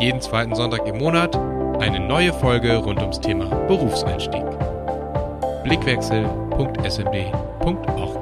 Jeden zweiten Sonntag im Monat eine neue Folge rund ums Thema Berufseinstieg. Blickwechsel.smd.org